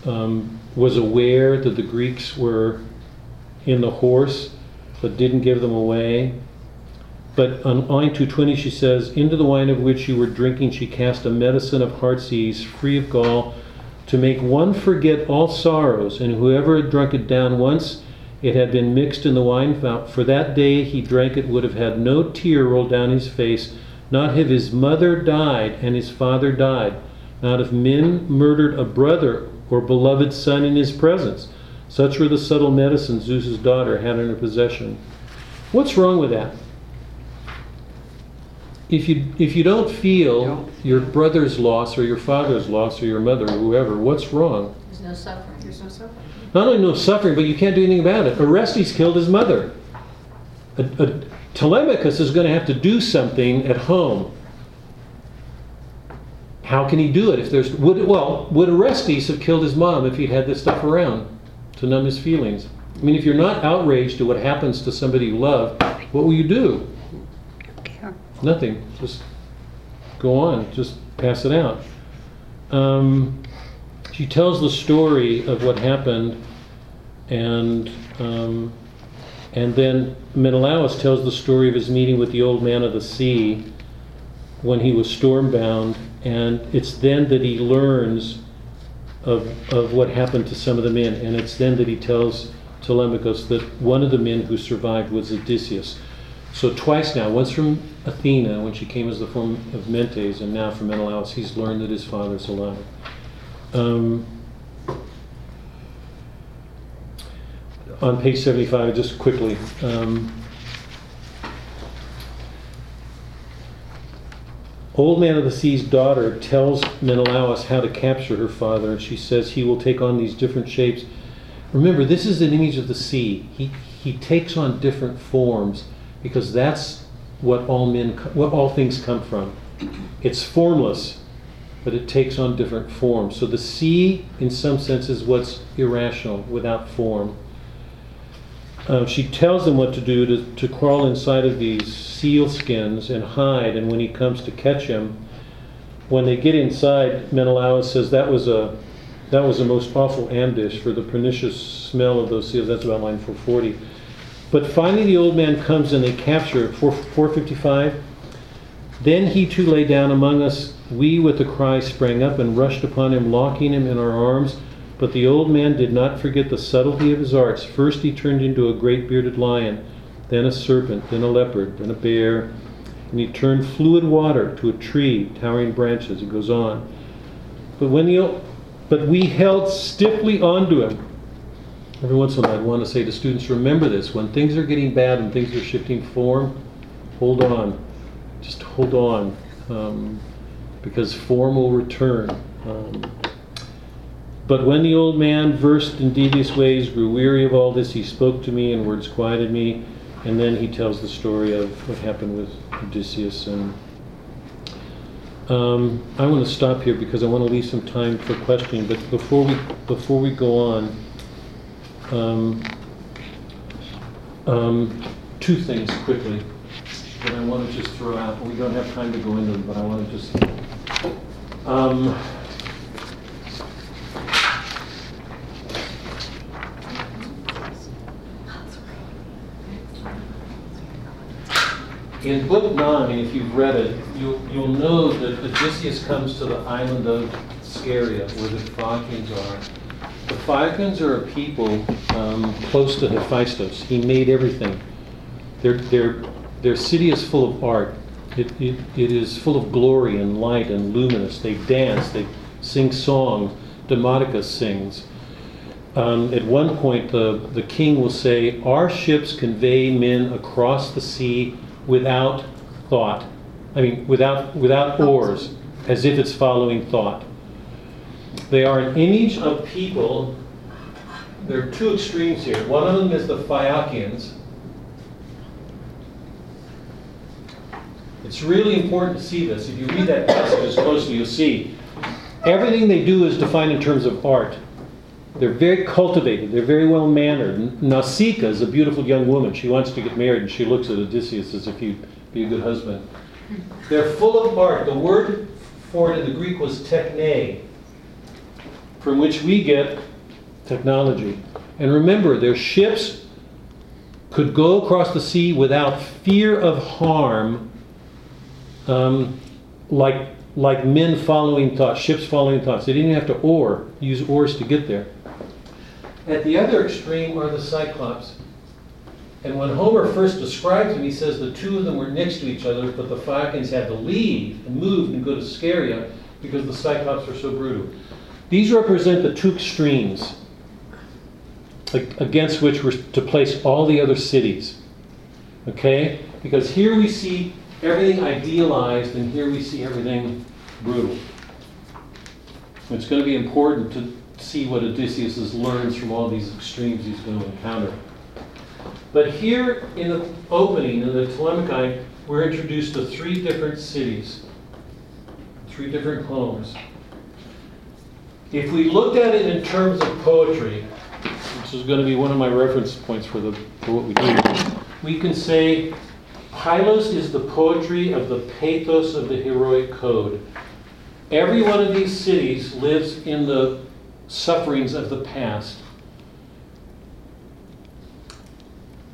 um, was aware that the Greeks were in the horse, but didn't give them away. But on line 220, she says, Into the wine of which you were drinking, she cast a medicine of heart's ease, free of gall, to make one forget all sorrows. And whoever had drunk it down once, it had been mixed in the wine fount. For that day he drank it, would have had no tear roll down his face, not if his mother died and his father died, not if men murdered a brother or beloved son in his presence. Such were the subtle medicines Zeus's daughter had in her possession. What's wrong with that? If you if you don't feel your brother's loss or your father's loss or your mother or whoever, what's wrong? There's no suffering. There's no suffering. Not only no suffering, but you can't do anything about it. Orestes killed his mother. A, a, Telemachus is going to have to do something at home. How can he do it if there's would well would Orestes have killed his mom if he'd had this stuff around to numb his feelings? I mean, if you're not outraged at what happens to somebody you love, what will you do? Nothing. Just go on. Just pass it out. Um, she tells the story of what happened, and um, and then Menelaus tells the story of his meeting with the old man of the sea when he was stormbound, and it's then that he learns of of what happened to some of the men, and it's then that he tells Telemachus that one of the men who survived was Odysseus. So twice now, once from Athena when she came as the form of Mentes, and now from Menelaus, he's learned that his father's alive. Um, on page 75, just quickly. Um, Old Man of the Sea's daughter tells Menelaus how to capture her father, and she says he will take on these different shapes. Remember, this is an image of the sea. He, he takes on different forms because that's what all men, what all things come from. It's formless, but it takes on different forms. So the sea, in some sense, is what's irrational, without form. Uh, she tells him what to do to, to crawl inside of these seal skins and hide. And when he comes to catch him, when they get inside, Menelaus says that was a that was a most awful ambush for the pernicious smell of those seals. That's about line 440. But finally, the old man comes and they capture it. 4, 455. Then he too lay down among us. We, with a cry, sprang up and rushed upon him, locking him in our arms. But the old man did not forget the subtlety of his arts. First he turned into a great bearded lion, then a serpent, then a leopard, then a bear, and he turned fluid water to a tree, towering branches. It goes on. But when the but we held stiffly onto him. Every once in a while, I want to say to students, remember this: when things are getting bad and things are shifting form, hold on, just hold on, um, because form will return. Um, but when the old man, versed in devious ways, grew weary of all this, he spoke to me, and words quieted me. And then he tells the story of what happened with Odysseus. And um, I want to stop here because I want to leave some time for questioning. But before we before we go on, um, um, two things quickly that I want to just throw out. We don't have time to go into them, but I want to just. In Book 9, if you've read it, you'll, you'll know that Odysseus comes to the island of Scheria, where the Phaeacians are. The Phaeacians are a people um, close to Hephaestus. He made everything. Their, their, their city is full of art. It, it, it is full of glory and light and luminous. They dance, they sing songs. Demodocus sings. Um, at one point, the, the king will say, Our ships convey men across the sea without thought. I mean, without, without oh. oars, as if it's following thought. They are an image of people. There are two extremes here. One of them is the Phaeacians. It's really important to see this. If you read that passage as closely, you'll see everything they do is defined in terms of art. They're very cultivated. They're very well mannered. Nausicaa is a beautiful young woman. She wants to get married, and she looks at Odysseus as if he'd be a good husband. They're full of bark. The word for it in the Greek was techne, from which we get technology. And remember, their ships could go across the sea without fear of harm, um, like, like men following thoughts, ships following thoughts. They didn't have to oar, use oars to get there. At the other extreme are the Cyclops. And when Homer first describes them, he says the two of them were next to each other, but the Phaeacians had to leave and move and go to Scheria because the Cyclops were so brutal. These represent the two extremes against which we're to place all the other cities. Okay? Because here we see everything idealized, and here we see everything brutal. It's going to be important to see what Odysseus learns from all these extremes he's going to encounter. But here in the opening, in the Telemachai, we're introduced to three different cities, three different homes. If we looked at it in terms of poetry, which is going to be one of my reference points for, the, for what we do, we can say Pylos is the poetry of the pathos of the heroic code. Every one of these cities lives in the sufferings of the past.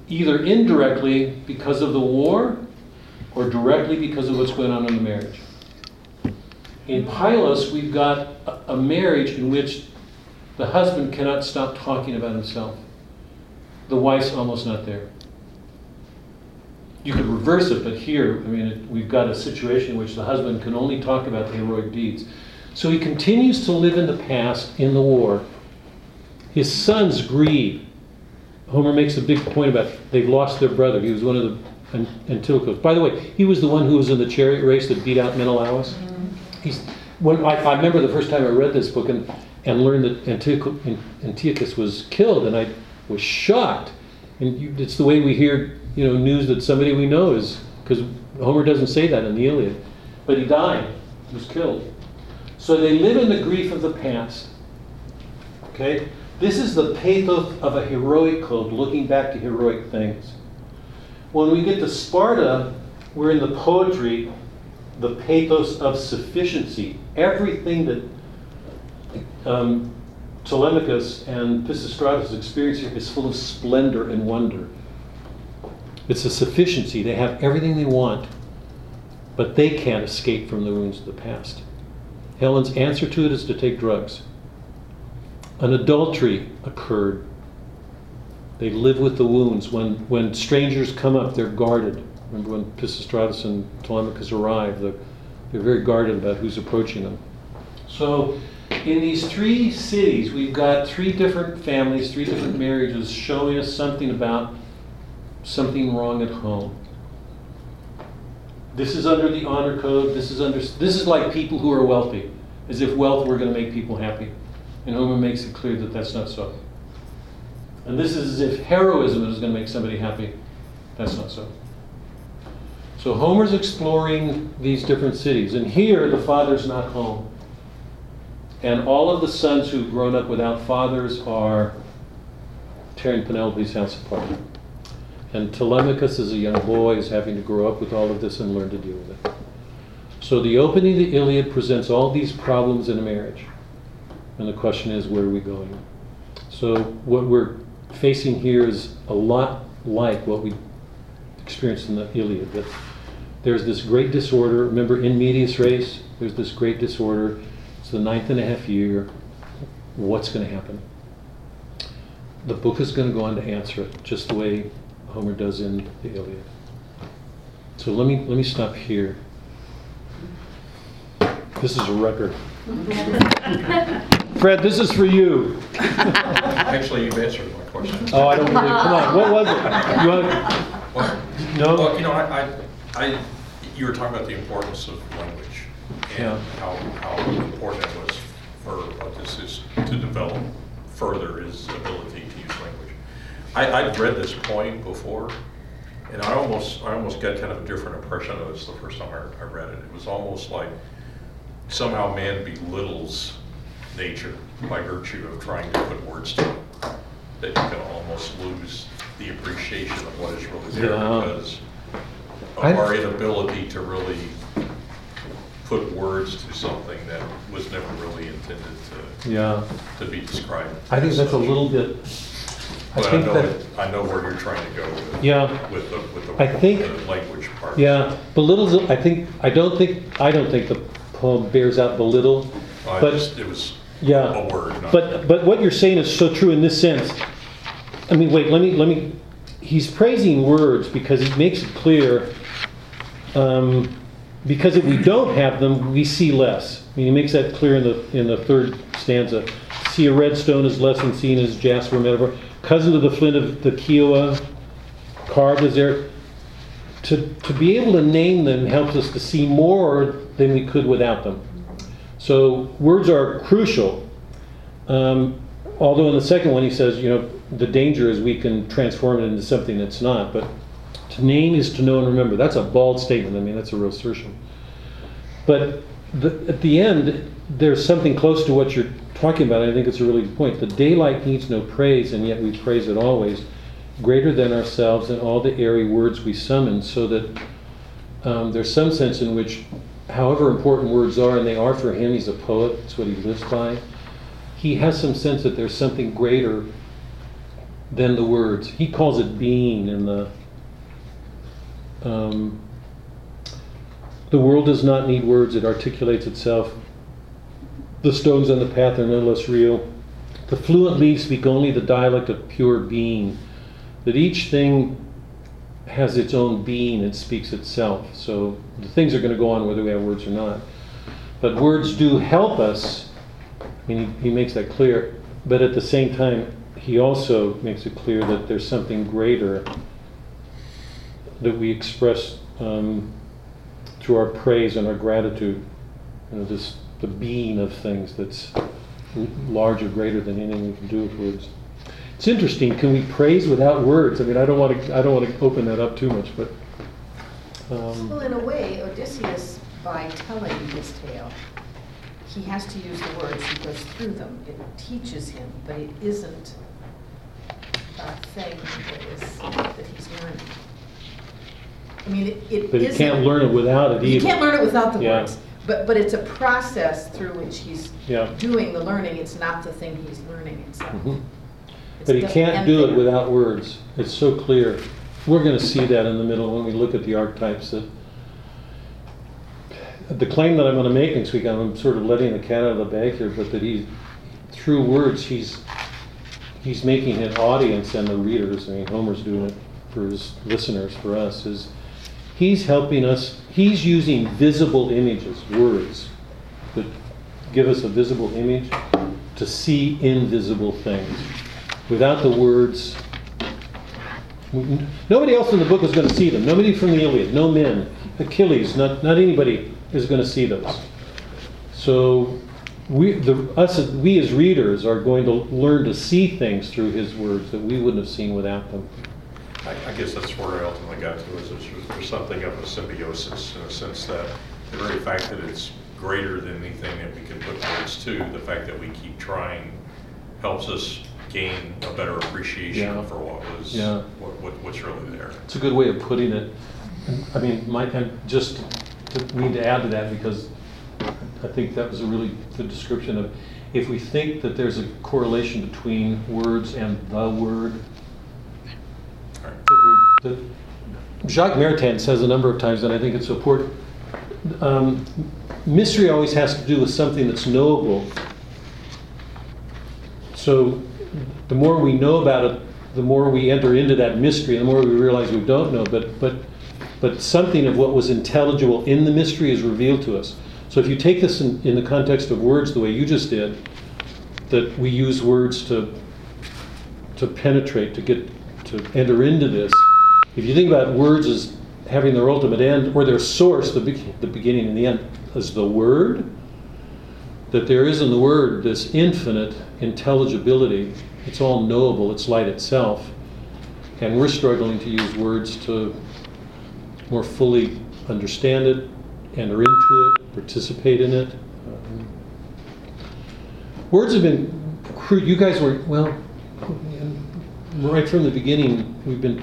Either indirectly because of the war or directly because of what's going on in the marriage. In Pylos, we've got a, marriage in which the husband cannot stop talking about himself. The wife's almost not there. You could reverse it, but here, I mean, it, we've got a situation in which the husband can only talk about the heroic deeds. So he continues to live in the past, in the war. His sons grieve. Homer makes a big point about they've lost their brother. He was one of the Antilochus. By the way, he was the one who was in the chariot race that beat out Menelaus. Mm-hmm. He's when I, I remember the first time I read this book and, and learned that Antilochus was killed, and I was shocked. And you, it's the way we hear, you know, news that somebody we know is because Homer doesn't say that in the Iliad, but he died, he was killed. So they live in the grief of the past. Okay? This is the pathos of a heroic code, looking back to heroic things. When we get to Sparta, we're in the poetry, the pathos of sufficiency. Everything that um, Telemachus and Pisistratus experience here is full of splendor and wonder. It's a sufficiency. They have everything they want, but they can't escape from the wounds of the past. Helen's answer to it is to take drugs. An adultery occurred. They live with the wounds. When, when strangers come up, they're guarded. Remember when Pisistratus and Telemachus arrive, the, they're very guarded about who's approaching them. So, in these three cities, we've got three different families, three different marriages showing us something about something wrong at home. This is under the honor code. This is under this is like people who are wealthy, as if wealth were going to make people happy. And Homer makes it clear that that's not so. And this is as if heroism is going to make somebody happy. That's not so. So Homer's exploring these different cities, and here the father's not home. And all of the sons who've grown up without fathers are tearing Penelope's house apart. And Telemachus, as a young boy, is having to grow up with all of this and learn to deal with it. So the opening of the Iliad presents all these problems in a marriage. And the question is, where are we going? So what we're facing here is a lot like what we experienced in the Iliad. That there's this great disorder. Remember, in medias res, there's this great disorder. It's the ninth and a half year. What's going to happen? The book is going to go on to answer it, just the way Homer does in the Iliad. So let me let me stop here. This is a record. Fred, this is for you. Actually, you've answered my question. Oh, I don't believe. Come on, what was it? You want? Well, No. Well, you know, I, I, I, you were talking about the importance of language Yeah. and how, how important it was for Odysseus to develop further his ability to use language. I, I'd read this poem before, and I almost, I almost got kind of a different impression of this the first time I, I read it. It was almost like somehow man belittles nature by virtue of trying to put words to it. That you can almost lose the appreciation of what is really there Yeah. because of our inability to really put words to something that was never really intended to, Yeah, to be described. I think that's a little bit, But I think know, that, it- I know where you're trying to go with. Yeah. With the, with the. I think- the Language part. yeah, belittles, I think, I don't think, I don't think the poem bears out belittle, I but, just, it was yeah. a word. But, but what you're saying is so true in this sense. I mean, wait, let me, let me, he's praising words because he makes it clear, um, because if we don't have them, we see less. I mean, he makes that clear in the, in the third stanza. See a red stone is less than seen as jasper metaphor. Cousin to the flint of the Kiowa, carved as there. To, to be able to name them helps us to see more than we could without them. So words are crucial. Um, although in the second one he says, you know, the danger is we can transform it into something that's not. But to name is to know and remember. That's a bald statement. I mean, that's a real assertion. But the, at the end, there's something close to what you're talking about. I think it's a really good point. The daylight needs no praise, and yet we praise it always. Greater than ourselves and all the airy words we summon, so that um, there's some sense in which, however important words are, and they are for him, he's a poet, it's what he lives by, he has some sense that there's something greater than the words. He calls it being in the. Um, the world does not need words, it articulates itself. The stones on the path are no less real. The fluent leaves speak only the dialect of pure being. That each thing has its own being, it speaks itself. So the things are going to go on whether we have words or not. But words do help us. I mean, he, he makes that clear. But at the same time, he also makes it clear that there's something greater that we express um, through our praise and our gratitude. You know, this the being of things that's larger, greater than anything we can do with words. It's interesting. Can we praise without words? I mean, I don't want to. I don't want to open that up too much, but. Um, Well, in a way, Odysseus, by telling his tale, he has to use the words, he goes through them. It teaches him, but it isn't a thing that is, that he's learning. I mean, it it but he can't learn it without it You either. can't learn it without the Yeah. words, but, but it's a process through which he's Yeah. doing the learning, it's not the thing he's learning itself. Mhm. It's But he can't do it without words. It's so clear. We're going to see that in the middle when we look at the archetypes. That the claim that I'm going to make next week, I'm sort of letting the cat out of the bag here, but that he, through words, he's he's making an audience and the readers. I mean, Homer's doing it for his listeners, for us. Is he's helping us? He's using visible images, words, that give us a visible image to see invisible things. Without the words, nobody else in the book is going to see them. Nobody from the Iliad, no men, Achilles, not, not anybody is going to see those. So we, the, us, we as readers are going to learn to see things through his words that we wouldn't have seen without them. I, I guess that's where I ultimately got to, is there's, there's something of a symbiosis in a sense that the very fact that it's greater than anything that we can put words to, the fact that we keep trying helps us gain a better Yeah. appreciation for what was, Yeah. what, what, what's really there. It's a good way of putting it. I mean, Mike, I just to- need to add to that because I think that was a really good description of, if we think that there's a correlation between words and the word, that Jacques Maritain says a number of times, and I think it's important. Um, mystery always has to do with something that's knowable. So the more we know about it, the more we enter into that mystery, the more we realize we don't know. But but but something of what was intelligible in the mystery is revealed to us. So if you take this in, in the context of words the way you just did, that we use words to to penetrate, to get to enter into this. If you think about words as having their ultimate end or their source, the, be- the beginning and the end, as the word, that there is in the word this infinite intelligibility. It's all knowable, it's light itself. And we're struggling to use words to more fully understand it, enter into it, participate in it. Um, words have been, you guys were, well, right from the beginning, we've been